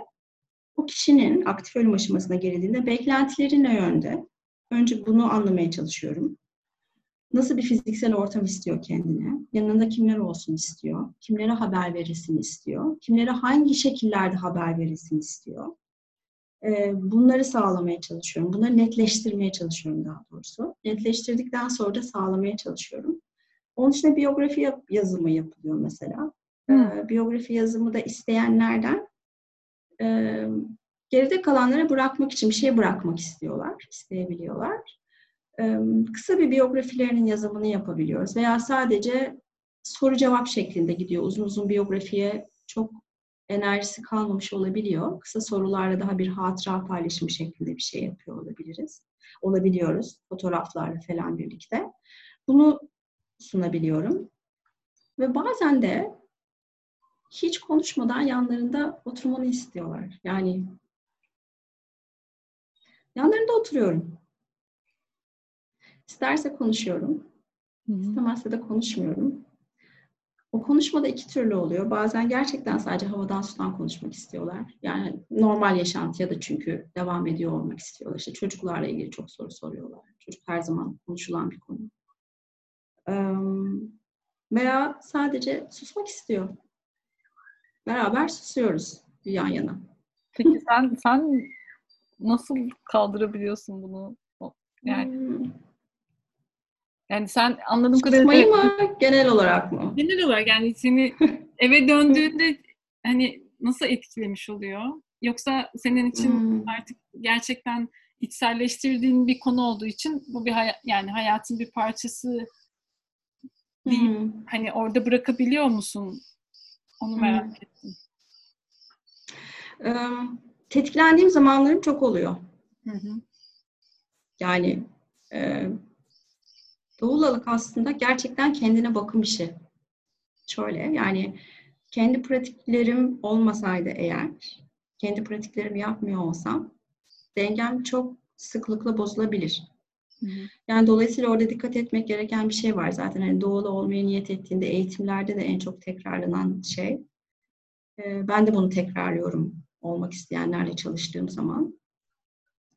o kişinin aktif ölüm aşamasına girildiğinde beklentileri ne yönde? Önce bunu anlamaya çalışıyorum. Nasıl bir fiziksel ortam istiyor kendine? Yanında kimler olsun istiyor? Kimlere haber verilsin istiyor? Kimlere hangi şekillerde haber verilsin istiyor? Bunları sağlamaya çalışıyorum. Bunları netleştirmeye çalışıyorum daha doğrusu. Netleştirdikten sonra da sağlamaya çalışıyorum. Onun için biyografi yazımı yapılıyor mesela. Hmm. Biyografi yazımı da isteyenlerden geride kalanlara bırakmak için bir şey bırakmak istiyorlar, isteyebiliyorlar kısa bir biyografilerinin yazımını yapabiliyoruz. Veya sadece soru cevap şeklinde gidiyor. Uzun uzun biyografiye çok enerjisi kalmamış olabiliyor. Kısa sorularla daha bir hatıra paylaşımı şeklinde bir şey yapıyor olabiliriz. Olabiliyoruz fotoğraflarla falan birlikte. Bunu sunabiliyorum. Ve bazen de hiç konuşmadan yanlarında oturmanı istiyorlar. Yani yanlarında oturuyorum. İsterse konuşuyorum. Hı-hı. İstemezse de konuşmuyorum. O konuşma da iki türlü oluyor. Bazen gerçekten sadece havadan sudan konuşmak istiyorlar. Yani normal yaşantıya da çünkü devam ediyor olmak istiyorlar. İşte çocuklarla ilgili çok soru soruyorlar. Çocuk her zaman konuşulan bir konu. veya sadece susmak istiyor. Beraber susuyoruz yan yana. Peki sen sen nasıl kaldırabiliyorsun bunu? Yani hmm. Yani sen anladığım kadarıyla... Susmayı mı? Genel olarak mı? Genel olarak yani seni eve döndüğünde hani nasıl etkilemiş oluyor? Yoksa senin için hmm. artık gerçekten içselleştirdiğin bir konu olduğu için bu bir hay- yani hayatın bir parçası değil. Hmm. Hani orada bırakabiliyor musun? Onu merak hmm. ettim. Um, tetiklendiğim zamanlarım çok oluyor. Hı hı. Yani e, Doğulalık aslında gerçekten kendine bakım işi. Şöyle yani kendi pratiklerim olmasaydı eğer, kendi pratiklerimi yapmıyor olsam dengem çok sıklıkla bozulabilir. Yani dolayısıyla orada dikkat etmek gereken bir şey var zaten. Hani doğulu olmaya niyet ettiğinde eğitimlerde de en çok tekrarlanan şey. Ben de bunu tekrarlıyorum olmak isteyenlerle çalıştığım zaman.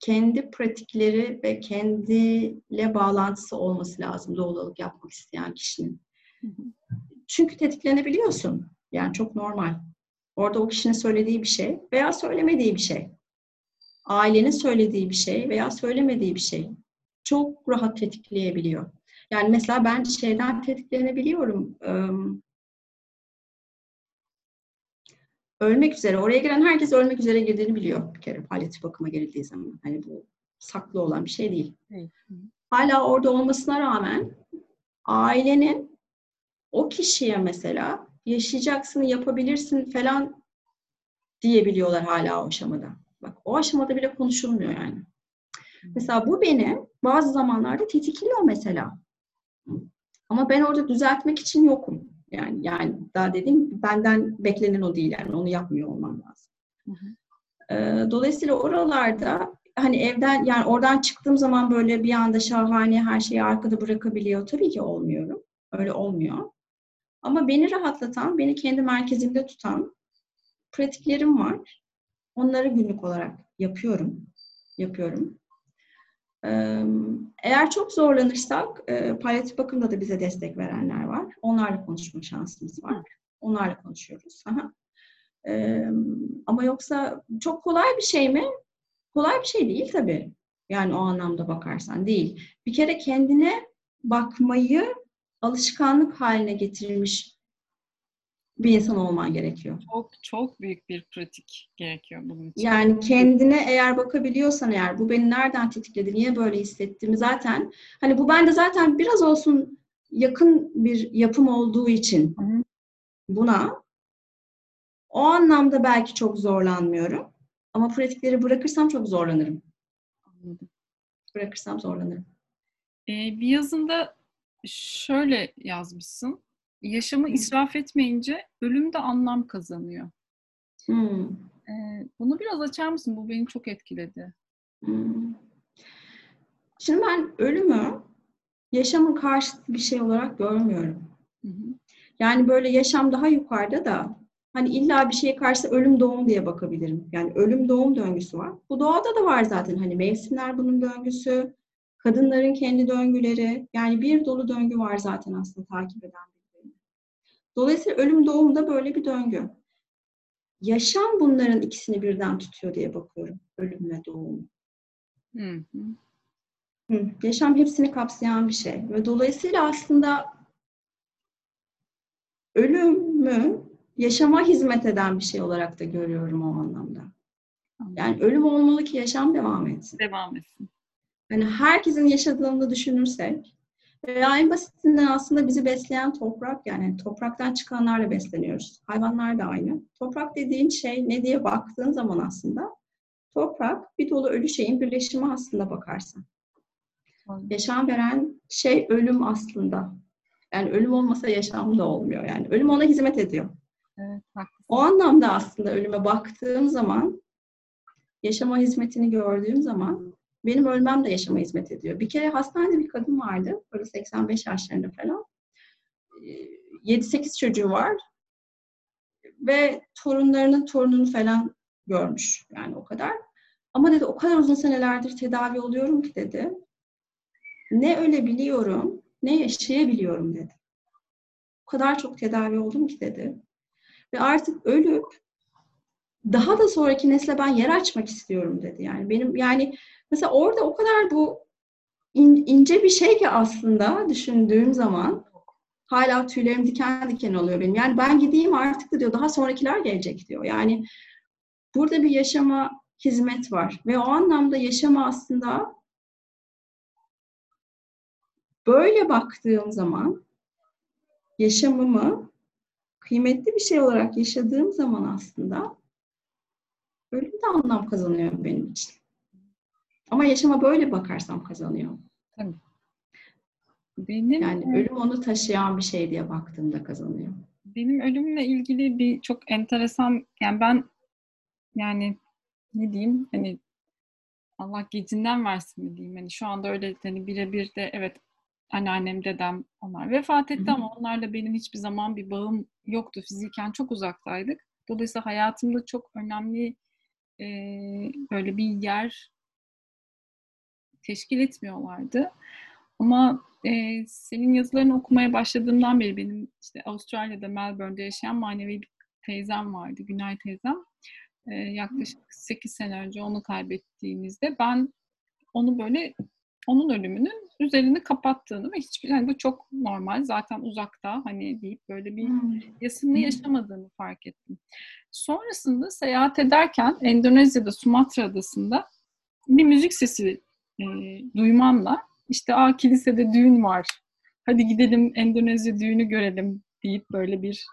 Kendi pratikleri ve kendiyle bağlantısı olması lazım doğululuk yapmak isteyen kişinin. Çünkü tetiklenebiliyorsun. Yani çok normal. Orada o kişinin söylediği bir şey veya söylemediği bir şey. Ailenin söylediği bir şey veya söylemediği bir şey. Çok rahat tetikleyebiliyor. Yani mesela ben şeyden tetiklenebiliyorum. Ölmek üzere. Oraya giren herkes ölmek üzere girdiğini biliyor bir kere palyatif bakıma girildiği zaman. Hani bu saklı olan bir şey değil. Hala orada olmasına rağmen ailenin o kişiye mesela yaşayacaksın, yapabilirsin falan diyebiliyorlar hala o aşamada. Bak o aşamada bile konuşulmuyor yani. Mesela bu beni bazı zamanlarda tetikliyor mesela. Ama ben orada düzeltmek için yokum. Yani yani daha dedim benden beklenen o değil yani onu yapmıyor olmam lazım. Hı hı. Ee, dolayısıyla oralarda hani evden yani oradan çıktığım zaman böyle bir anda şahane her şeyi arkada bırakabiliyor. Tabii ki olmuyorum. Öyle olmuyor. Ama beni rahatlatan, beni kendi merkezimde tutan pratiklerim var. Onları günlük olarak yapıyorum. Yapıyorum. Eğer çok zorlanırsak, palyatif bakımda da bize destek verenler var. Onlarla konuşma şansımız var. Onlarla konuşuyoruz. Aha. Ama yoksa çok kolay bir şey mi? Kolay bir şey değil tabii. Yani o anlamda bakarsan değil. Bir kere kendine bakmayı alışkanlık haline getirilmiş bir insan olman gerekiyor. Çok çok büyük bir pratik gerekiyor bunun için. Yani kendine eğer bakabiliyorsan eğer bu beni nereden tetikledi, niye böyle hissettiğimi zaten hani bu bende zaten biraz olsun yakın bir yapım olduğu için buna o anlamda belki çok zorlanmıyorum. Ama pratikleri bırakırsam çok zorlanırım. Anladım. Bırakırsam zorlanırım. Ee, bir yazında şöyle yazmışsın. Yaşamı israf etmeyince ölüm de anlam kazanıyor. Hmm. Ee, bunu biraz açar mısın? Bu beni çok etkiledi. Hmm. Şimdi ben ölümü yaşamın karşıtı bir şey olarak görmüyorum. Hı hı. Yani böyle yaşam daha yukarıda da hani illa bir şeye karşı ölüm doğum diye bakabilirim. Yani ölüm doğum döngüsü var. Bu doğada da var zaten hani mevsimler bunun döngüsü, kadınların kendi döngüleri. Yani bir dolu döngü var zaten aslında takip eden. Dolayısıyla ölüm doğum da böyle bir döngü. Yaşam bunların ikisini birden tutuyor diye bakıyorum. Ölüm ve doğum. Hı hı. Hı, yaşam hepsini kapsayan bir şey. Ve dolayısıyla aslında ölümü yaşama hizmet eden bir şey olarak da görüyorum o anlamda. Yani ölüm olmalı ki yaşam devam etsin. Devam etsin. Yani herkesin yaşadığını düşünürsek veya en basitinden aslında bizi besleyen toprak yani topraktan çıkanlarla besleniyoruz. Hayvanlar da aynı. Toprak dediğin şey ne diye baktığın zaman aslında toprak bir dolu ölü şeyin birleşimi aslında bakarsan. Yaşam veren şey ölüm aslında. Yani ölüm olmasa yaşam da olmuyor. Yani ölüm ona hizmet ediyor. Evet, O anlamda aslında ölüme baktığım zaman, yaşama hizmetini gördüğüm zaman benim ölmem de yaşama hizmet ediyor. Bir kere hastanede bir kadın vardı, böyle 85 yaşlarında falan. 7-8 ee, çocuğu var ve torunlarının torununu falan görmüş yani o kadar. Ama dedi o kadar uzun senelerdir tedavi oluyorum ki dedi. Ne ölebiliyorum ne yaşayabiliyorum dedi. O kadar çok tedavi oldum ki dedi. Ve artık ölüp daha da sonraki nesle ben yer açmak istiyorum dedi. Yani benim yani mesela orada o kadar bu in, ince bir şey ki aslında düşündüğüm zaman hala tüylerim diken diken oluyor benim. Yani ben gideyim artık diyor daha sonrakiler gelecek diyor. Yani burada bir yaşama hizmet var ve o anlamda yaşama aslında böyle baktığım zaman yaşamımı kıymetli bir şey olarak yaşadığım zaman aslında ölüm de anlam kazanıyor benim için. Ama yaşama böyle bakarsam kazanıyor. Tabii. Benim yani ölüm onu taşıyan bir şey diye baktığımda kazanıyor. Benim ölümle ilgili bir çok enteresan yani ben yani ne diyeyim hani Allah gecinden versin mi diyeyim. Hani şu anda öyle hani birebir de evet anneannem, dedem onlar vefat etti Hı-hı. ama onlarla benim hiçbir zaman bir bağım yoktu. Fiziken çok uzaktaydık. Dolayısıyla hayatımda çok önemli e, böyle bir yer teşkil etmiyorlardı. Ama e, senin yazılarını okumaya başladığımdan beri benim işte Avustralya'da Melbourne'de yaşayan manevi bir teyzem vardı. Günay teyzem. E, yaklaşık 8 sene önce onu kaybettiğimizde ben onu böyle onun ölümünün üzerini kapattığını ve hiçbir yani bu çok normal zaten uzakta hani deyip böyle bir hmm. yasını yaşamadığını fark ettim. Sonrasında seyahat ederken Endonezya'da Sumatra adasında bir müzik sesi e, duymamla işte a kilisede düğün var. Hadi gidelim Endonezya düğünü görelim deyip böyle bir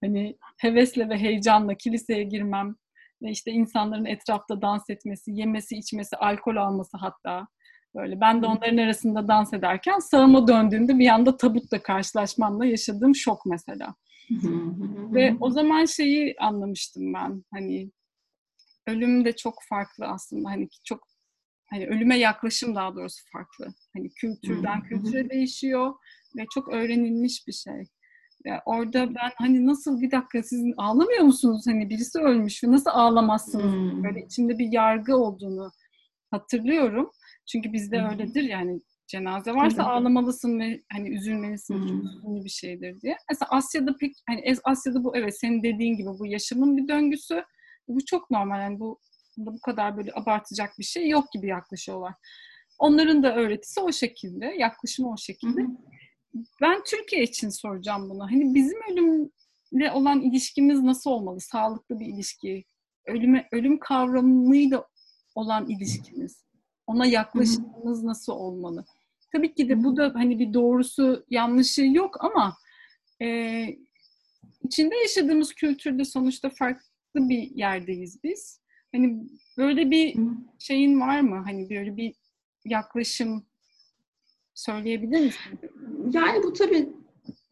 hani hevesle ve heyecanla kiliseye girmem ve işte insanların etrafta dans etmesi, yemesi, içmesi, alkol alması hatta böyle. Ben de onların arasında dans ederken sağıma döndüğümde bir anda tabutla karşılaşmamla yaşadığım şok mesela. ve o zaman şeyi anlamıştım ben hani ölüm de çok farklı aslında hani çok hani ölüme yaklaşım daha doğrusu farklı. Hani kültürden kültüre değişiyor ve çok öğrenilmiş bir şey. Yani orada ben hani nasıl bir dakika siz ağlamıyor musunuz? Hani birisi ölmüş ve nasıl ağlamazsınız? Hmm. Böyle içinde bir yargı olduğunu hatırlıyorum. Çünkü bizde hmm. öyledir yani cenaze varsa ağlamalısın ve hani üzülmelisin hmm. üzünlü bir şeydir diye. Mesela Asya'da pek hani Asya'da bu evet senin dediğin gibi bu yaşamın bir döngüsü. Bu çok normal yani bu bu kadar böyle abartacak bir şey yok gibi yaklaşıyorlar. Onların da öğretisi o şekilde, yaklaşımı o şekilde. Hı hı. Ben Türkiye için soracağım bunu. Hani bizim ölümle olan ilişkimiz nasıl olmalı? Sağlıklı bir ilişki. Ölüme, ölüm kavramıyla olan ilişkimiz. Ona yaklaşımımız hı hı. nasıl olmalı? Tabii ki de bu da hani bir doğrusu yanlışı yok ama e, içinde yaşadığımız kültürde sonuçta farklı bir yerdeyiz biz. Hani böyle bir şeyin var mı? Hani böyle bir yaklaşım söyleyebilir misin? Yani bu tabii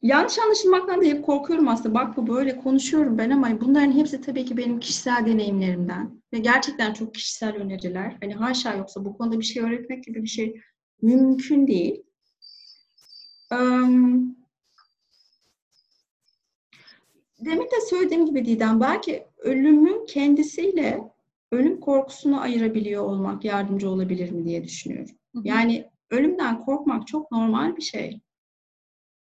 yanlış anlaşılmaktan da hep korkuyorum aslında. Bak bu böyle konuşuyorum ben ama bunların hepsi tabii ki benim kişisel deneyimlerimden. Ve gerçekten çok kişisel öneriler. Hani haşa yoksa bu konuda bir şey öğretmek gibi bir şey mümkün değil. Um, demin de söylediğim gibi Didem belki ölümün kendisiyle ölüm korkusunu ayırabiliyor olmak yardımcı olabilir mi diye düşünüyorum. Hı hı. Yani ölümden korkmak çok normal bir şey.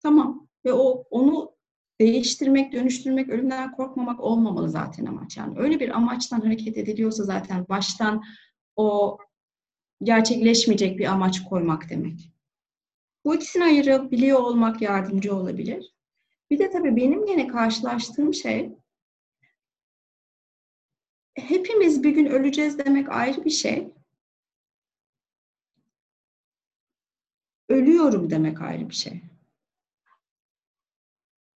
Tamam. Ve o onu değiştirmek, dönüştürmek, ölümden korkmamak olmamalı zaten amaç. Yani öyle bir amaçtan hareket ediliyorsa zaten baştan o gerçekleşmeyecek bir amaç koymak demek. Bu ikisini ayırabiliyor olmak yardımcı olabilir. Bir de tabii benim yine karşılaştığım şey hepimiz bir gün öleceğiz demek ayrı bir şey. Ölüyorum demek ayrı bir şey.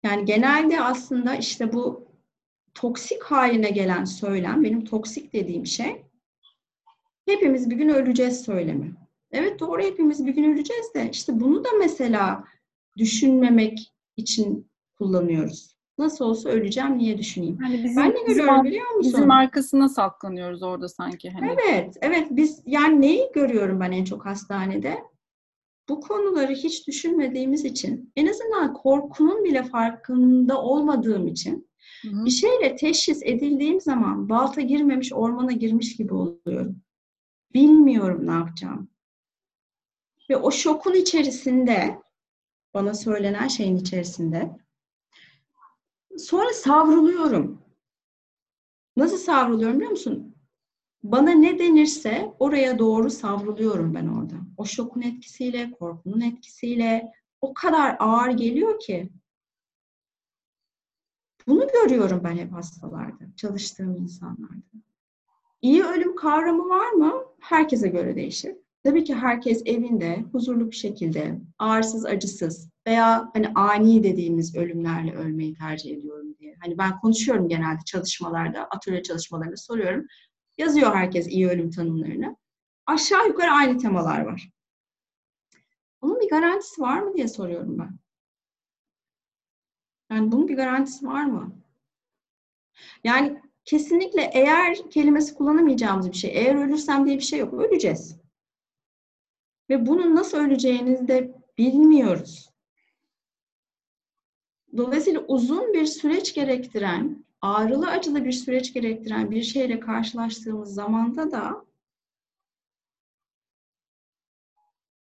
Yani genelde aslında işte bu toksik haline gelen söylem, benim toksik dediğim şey hepimiz bir gün öleceğiz söylemi. Evet doğru hepimiz bir gün öleceğiz de işte bunu da mesela düşünmemek için kullanıyoruz. Nasıl olsa öleceğim niye düşüneyim? Hani bizim, ben ne görüyorum biliyor musun? Bizim arkasına saklanıyoruz orada sanki. Hani. Evet, evet. Biz yani neyi görüyorum ben en çok hastanede? Bu konuları hiç düşünmediğimiz için, en azından korkunun bile farkında olmadığım için Hı-hı. bir şeyle teşhis edildiğim zaman balta girmemiş ormana girmiş gibi oluyorum. Bilmiyorum ne yapacağım. Ve o şokun içerisinde, bana söylenen şeyin içerisinde Sonra savruluyorum. Nasıl savruluyorum biliyor musun? Bana ne denirse oraya doğru savruluyorum ben orada. O şokun etkisiyle, korkunun etkisiyle o kadar ağır geliyor ki. Bunu görüyorum ben hep hastalarda, çalıştığım insanlarda. İyi ölüm kavramı var mı? Herkese göre değişir. Tabii ki herkes evinde huzurlu bir şekilde, ağırsız, acısız veya hani ani dediğimiz ölümlerle ölmeyi tercih ediyorum diye. Hani ben konuşuyorum genelde çalışmalarda, atölye çalışmalarında soruyorum. Yazıyor herkes iyi ölüm tanımlarını. Aşağı yukarı aynı temalar var. Bunun bir garantisi var mı diye soruyorum ben. Yani bunun bir garantisi var mı? Yani kesinlikle eğer kelimesi kullanamayacağımız bir şey. Eğer ölürsem diye bir şey yok. Öleceğiz. Ve bunun nasıl öleceğini de bilmiyoruz. Dolayısıyla uzun bir süreç gerektiren, ağrılı acılı bir süreç gerektiren bir şeyle karşılaştığımız zamanda da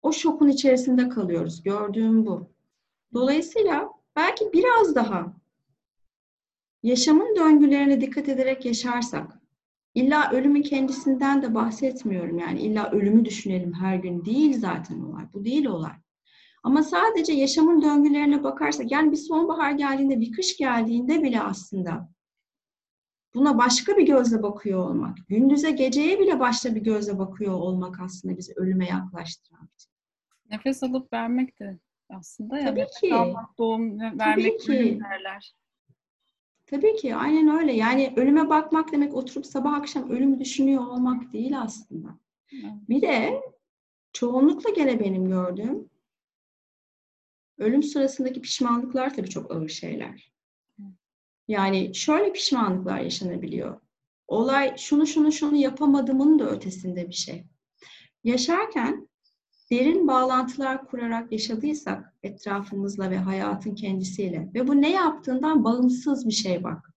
o şokun içerisinde kalıyoruz. Gördüğüm bu. Dolayısıyla belki biraz daha yaşamın döngülerine dikkat ederek yaşarsak, illa ölümün kendisinden de bahsetmiyorum. Yani illa ölümü düşünelim her gün değil zaten olay. Bu değil olay. Ama sadece yaşamın döngülerine bakarsak, yani bir sonbahar geldiğinde, bir kış geldiğinde bile aslında buna başka bir gözle bakıyor olmak, gündüze geceye bile başka bir gözle bakıyor olmak aslında bizi ölüme yaklaştıran. Nefes alıp vermek de aslında ya. Tabii ki. Almak, doğum vermek Tabii ki. derler. Tabii ki aynen öyle. Yani ölüme bakmak demek oturup sabah akşam ölümü düşünüyor olmak değil aslında. Bir de çoğunlukla gene benim gördüğüm ölüm sırasındaki pişmanlıklar tabii çok ağır şeyler. Yani şöyle pişmanlıklar yaşanabiliyor. Olay şunu şunu şunu yapamadımın da ötesinde bir şey. Yaşarken derin bağlantılar kurarak yaşadıysak etrafımızla ve hayatın kendisiyle ve bu ne yaptığından bağımsız bir şey bak.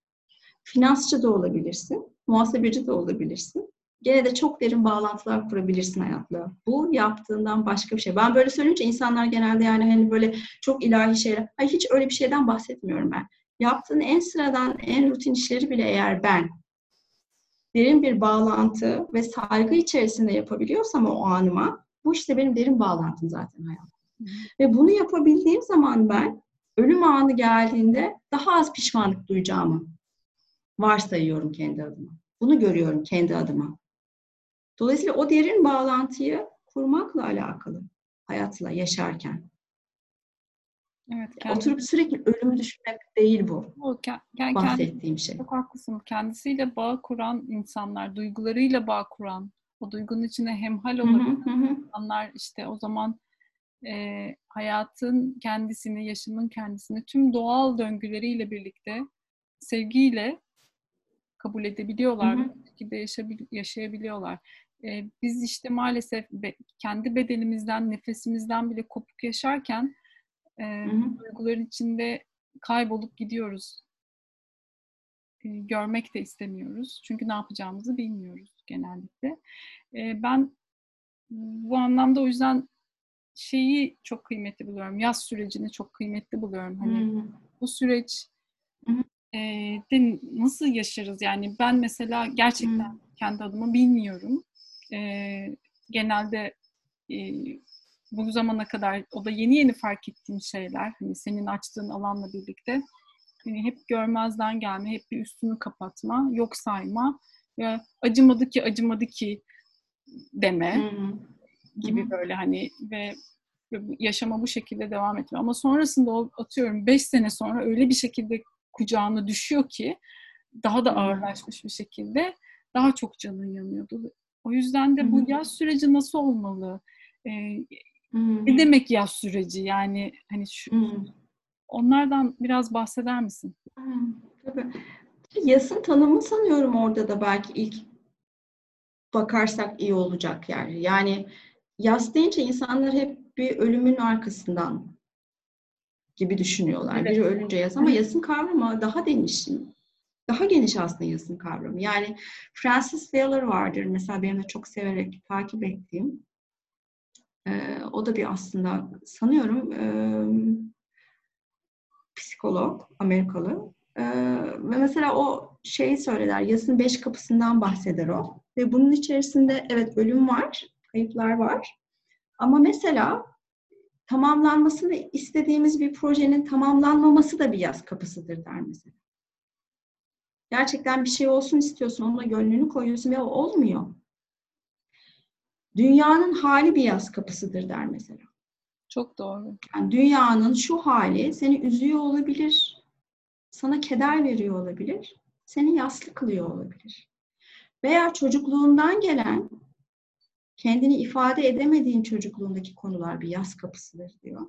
Finansçı da olabilirsin, muhasebeci de olabilirsin. Gene de çok derin bağlantılar kurabilirsin hayatla. Bu yaptığından başka bir şey. Ben böyle söyleyince insanlar genelde yani hani böyle çok ilahi şeyler. Hayır hiç öyle bir şeyden bahsetmiyorum ben. Yaptığın en sıradan, en rutin işleri bile eğer ben derin bir bağlantı ve saygı içerisinde yapabiliyorsam o anıma bu işte benim derin bağlantım zaten hayatım. Ve bunu yapabildiğim zaman ben ölüm anı geldiğinde daha az pişmanlık duyacağımı varsayıyorum kendi adıma. Bunu görüyorum kendi adıma. Dolayısıyla o derin bağlantıyı kurmakla alakalı hayatla yaşarken. Evet. Oturup sürekli ölümü düşünmek değil bu. O, yani bahsettiğim şey. Çok haklısın. Kendisiyle bağ kuran insanlar, duygularıyla bağ kuran, o duygunun içine hemhal olan insanlar işte o zaman e, hayatın kendisini, yaşamın kendisini tüm doğal döngüleriyle birlikte sevgiyle kabul edebiliyorlar, bir şekilde yaşayabiliyorlar. E, biz işte maalesef be, kendi bedenimizden, nefesimizden bile kopuk yaşarken e, duyguların içinde kaybolup gidiyoruz. E, görmek de istemiyoruz. Çünkü ne yapacağımızı bilmiyoruz genellikle. E, ben bu anlamda o yüzden şeyi çok kıymetli buluyorum. Yaz sürecini çok kıymetli buluyorum. Hani hmm. bu süreç e, de nasıl yaşarız? Yani ben mesela gerçekten hmm. kendi adıma bilmiyorum. E, genelde e, bu zamana kadar o da yeni yeni fark ettiğim şeyler. Hani senin açtığın alanla birlikte hani hep görmezden gelme, hep bir üstünü kapatma, yok sayma ve acımadı ki acımadı ki deme hı gibi hı böyle hani ve yaşama bu şekilde devam etme. Ama sonrasında o, atıyorum 5 sene sonra öyle bir şekilde kucağına düşüyor ki daha da ağırlaşmış bir şekilde daha çok canın yanıyordu. O yüzden de bu yaz süreci nasıl olmalı? Ee, ne demek yaz süreci? Yani hani şu onlardan biraz bahseder misin? Tabii. Yasın tanımı sanıyorum orada da belki ilk bakarsak iyi olacak yani. Yani yas deyince insanlar hep bir ölümün arkasından gibi düşünüyorlar. Evet. Biri ölünce yas ama yasın kavramı daha geniş. Daha geniş aslında yasın kavramı. Yani Francis Wheeler vardır mesela benim de çok severek takip ettiğim. Ee, o da bir aslında sanıyorum e, psikolog, Amerikalı. Ee, ve mesela o şeyi söyler, yasın beş kapısından bahseder o. Ve bunun içerisinde evet ölüm var, kayıplar var. Ama mesela tamamlanmasını istediğimiz bir projenin tamamlanmaması da bir yaz kapısıdır der mesela. Gerçekten bir şey olsun istiyorsun, onunla gönlünü koyuyorsun ve o olmuyor. Dünyanın hali bir yaz kapısıdır der mesela. Çok doğru. Yani dünyanın şu hali seni üzüyor olabilir, sana keder veriyor olabilir, seni yaslı kılıyor olabilir. Veya çocukluğundan gelen kendini ifade edemediğin çocukluğundaki konular bir yaz kapısıdır diyor.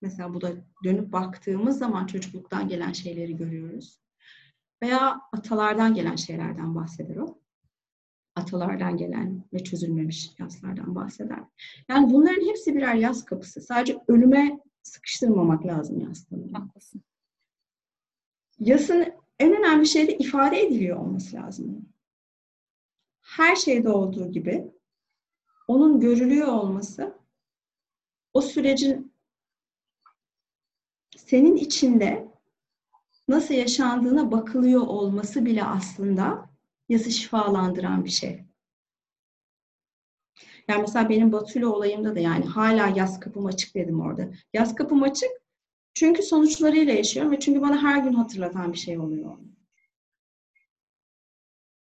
Mesela bu da dönüp baktığımız zaman çocukluktan gelen şeyleri görüyoruz. Veya atalardan gelen şeylerden bahseder o. Atalardan gelen ve çözülmemiş yaslardan bahseder. Yani bunların hepsi birer yaz kapısı. Sadece ölüme sıkıştırmamak lazım yas Haklısın. Yasın en önemli şey de ifade ediliyor olması lazım. Her şeyde olduğu gibi onun görülüyor olması o sürecin senin içinde nasıl yaşandığına bakılıyor olması bile aslında yası şifalandıran bir şey. Yani mesela benim Batü'yle olayımda da yani hala yaz kapım açık dedim orada. Yaz kapım açık çünkü sonuçlarıyla yaşıyorum ve çünkü bana her gün hatırlatan bir şey oluyor.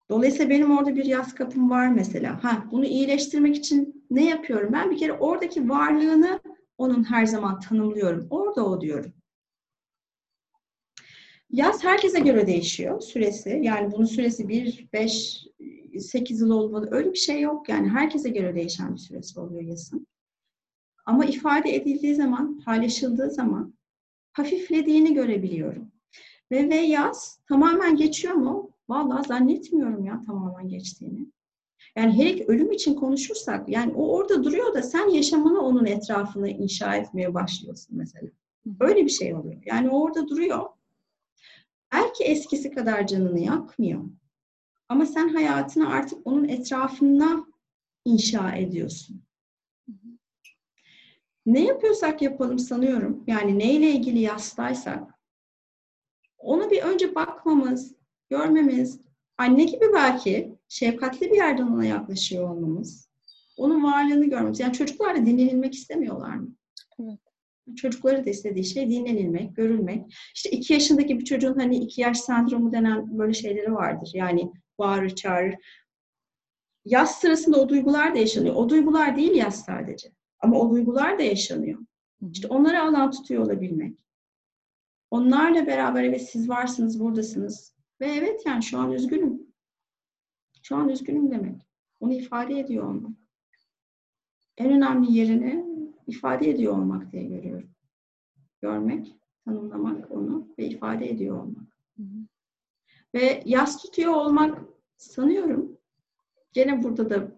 Dolayısıyla benim orada bir yaz kapım var mesela. Ha, bunu iyileştirmek için ne yapıyorum? Ben bir kere oradaki varlığını onun her zaman tanımlıyorum. Orada o diyorum. Yaz herkese göre değişiyor süresi. Yani bunun süresi 1, 5, 8 yıl olmalı. Öyle bir şey yok. Yani herkese göre değişen bir süresi oluyor yazın. Ama ifade edildiği zaman, paylaşıldığı zaman hafiflediğini görebiliyorum. Ve ve yaz tamamen geçiyor mu? Vallahi zannetmiyorum ya tamamen geçtiğini. Yani hele ölüm için konuşursak, yani o orada duruyor da sen yaşamını onun etrafını inşa etmeye başlıyorsun mesela. Öyle bir şey oluyor. Yani orada duruyor. Belki eskisi kadar canını yakmıyor. Ama sen hayatını artık onun etrafına inşa ediyorsun. Ne yapıyorsak yapalım sanıyorum. Yani neyle ilgili yastaysak ona bir önce bakmamız, görmemiz, anne gibi belki şefkatli bir yerden ona yaklaşıyor olmamız, onun varlığını görmemiz. Yani çocuklar da dinlenilmek istemiyorlar mı? Evet. Çocukları da istediği şey dinlenilmek, görülmek. İşte iki yaşındaki bir çocuğun hani iki yaş sendromu denen böyle şeyleri vardır. Yani bağırır, çağırır. Yaz sırasında o duygular da yaşanıyor. O duygular değil yaz sadece. Ama o duygular da yaşanıyor. İşte onları alan tutuyor olabilmek. Onlarla beraber evet siz varsınız, buradasınız. Ve evet yani şu an üzgünüm. Şu an üzgünüm demek. Onu ifade ediyor olmak. En önemli yerini ifade ediyor olmak diye görüyorum. Görmek, tanımlamak onu ve ifade ediyor olmak. Hı hı. Ve yas tutuyor olmak sanıyorum. Gene burada da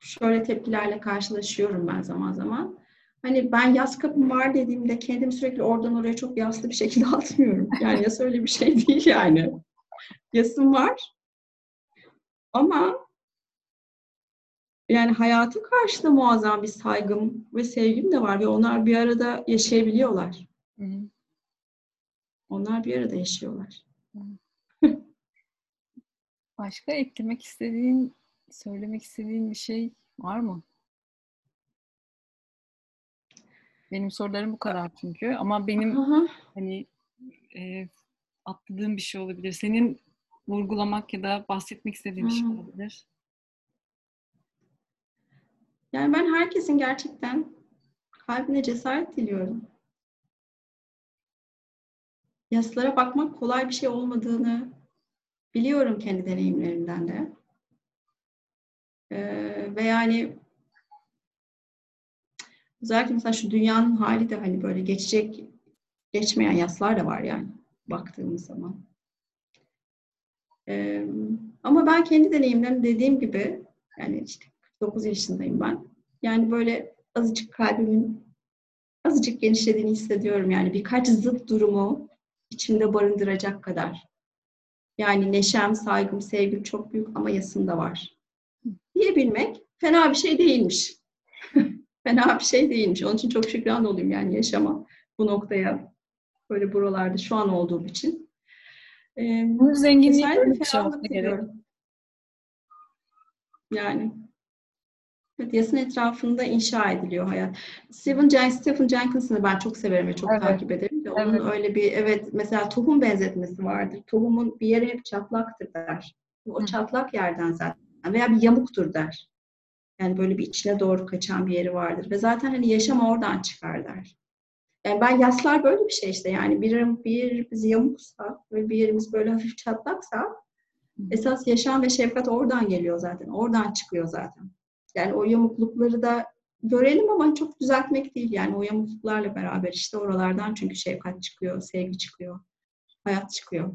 şöyle tepkilerle karşılaşıyorum ben zaman zaman. Hani ben yaz kapım var dediğimde kendimi sürekli oradan oraya çok yaslı bir şekilde atmıyorum. Yani yas öyle bir şey değil yani. Yasım var. Ama yani hayatı karşıda muazzam bir saygım ve sevgim de var ve onlar bir arada yaşayabiliyorlar. Hı. Onlar bir arada yaşıyorlar. Başka eklemek istediğin, söylemek istediğin bir şey var mı? Benim sorularım bu kadar çünkü ama benim Aha. hani e, atladığım bir şey olabilir. Senin vurgulamak ya da bahsetmek istediğin bir şey olabilir. Yani ben herkesin gerçekten kalbine cesaret diliyorum. Yasalara bakmak kolay bir şey olmadığını biliyorum kendi deneyimlerimden de. Ee, ve yani özellikle mesela şu dünyanın hali de hani böyle geçecek, geçmeyen yaslar da var yani baktığımız zaman. Ee, ama ben kendi deneyimlerim dediğim gibi yani işte 49 yaşındayım ben. Yani böyle azıcık kalbimin azıcık genişlediğini hissediyorum. Yani birkaç zıt durumu içimde barındıracak kadar. Yani neşem, saygım, sevgim çok büyük ama yasım da var. Diyebilmek fena bir şey değilmiş. fena bir şey değilmiş. Onun için çok şükran olayım yani yaşama bu noktaya böyle buralarda şu an olduğum için. Ee, Bunun zenginliği böyle bir şey Yani Evet, yasın etrafında inşa ediliyor hayat. Stephen, Jen Stephen Jenkins'ı ben çok severim ve çok evet. takip ederim. De onun evet. öyle bir, evet mesela tohum benzetmesi vardır. Tohumun bir yeri hep çatlaktır der. O Hı. çatlak yerden zaten veya bir yamuktur der. Yani böyle bir içine doğru kaçan bir yeri vardır. Ve zaten hani yaşam oradan çıkar der. Yani ben yaslar böyle bir şey işte yani bir, bir yerimiz yamuksa ve bir yerimiz böyle hafif çatlaksa esas yaşam ve şefkat oradan geliyor zaten. Oradan çıkıyor zaten. Yani o yamuklukları da görelim ama çok düzeltmek değil. Yani o yamukluklarla beraber işte oralardan çünkü şefkat çıkıyor, sevgi çıkıyor, hayat çıkıyor.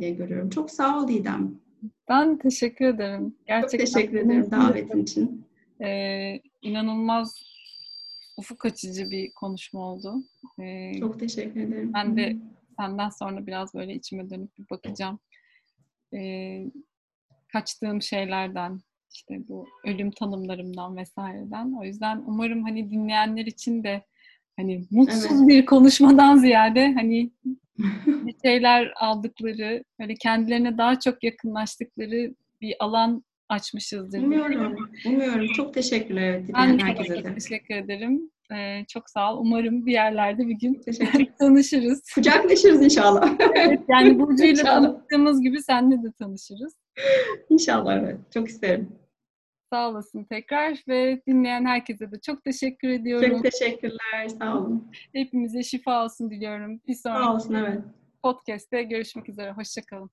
diye görüyorum. Çok sağ ol Didem. Ben teşekkür ederim. Gerçekten Çok teşekkür ederim davetin için. Ee, inanılmaz ufuk açıcı bir konuşma oldu. Ee, Çok teşekkür ederim. Ben de senden sonra biraz böyle içime dönüp bir bakacağım. Ee, kaçtığım şeylerden, işte bu ölüm tanımlarımdan vesaireden. O yüzden umarım hani dinleyenler için de hani mutsuz evet. bir konuşmadan ziyade hani bir şeyler aldıkları, böyle kendilerine daha çok yakınlaştıkları bir alan açmışızdır. Umuyorum. Umuyorum. Çok teşekkürler. Evet, ben herkese de. teşekkür ederim. Ee, çok sağ ol. Umarım bir yerlerde bir gün tanışırız. Kucaklaşırız inşallah. evet, yani Burcu'yla tanıştığımız gibi seninle de tanışırız. İnşallah evet. Çok isterim. Sağ olasın tekrar ve dinleyen herkese de çok teşekkür ediyorum. Çok teşekkürler. Sağ olun. Hepimize şifa olsun diliyorum. Bir sonraki Sağ olsun evet. podcast'te görüşmek üzere. Hoşçakalın.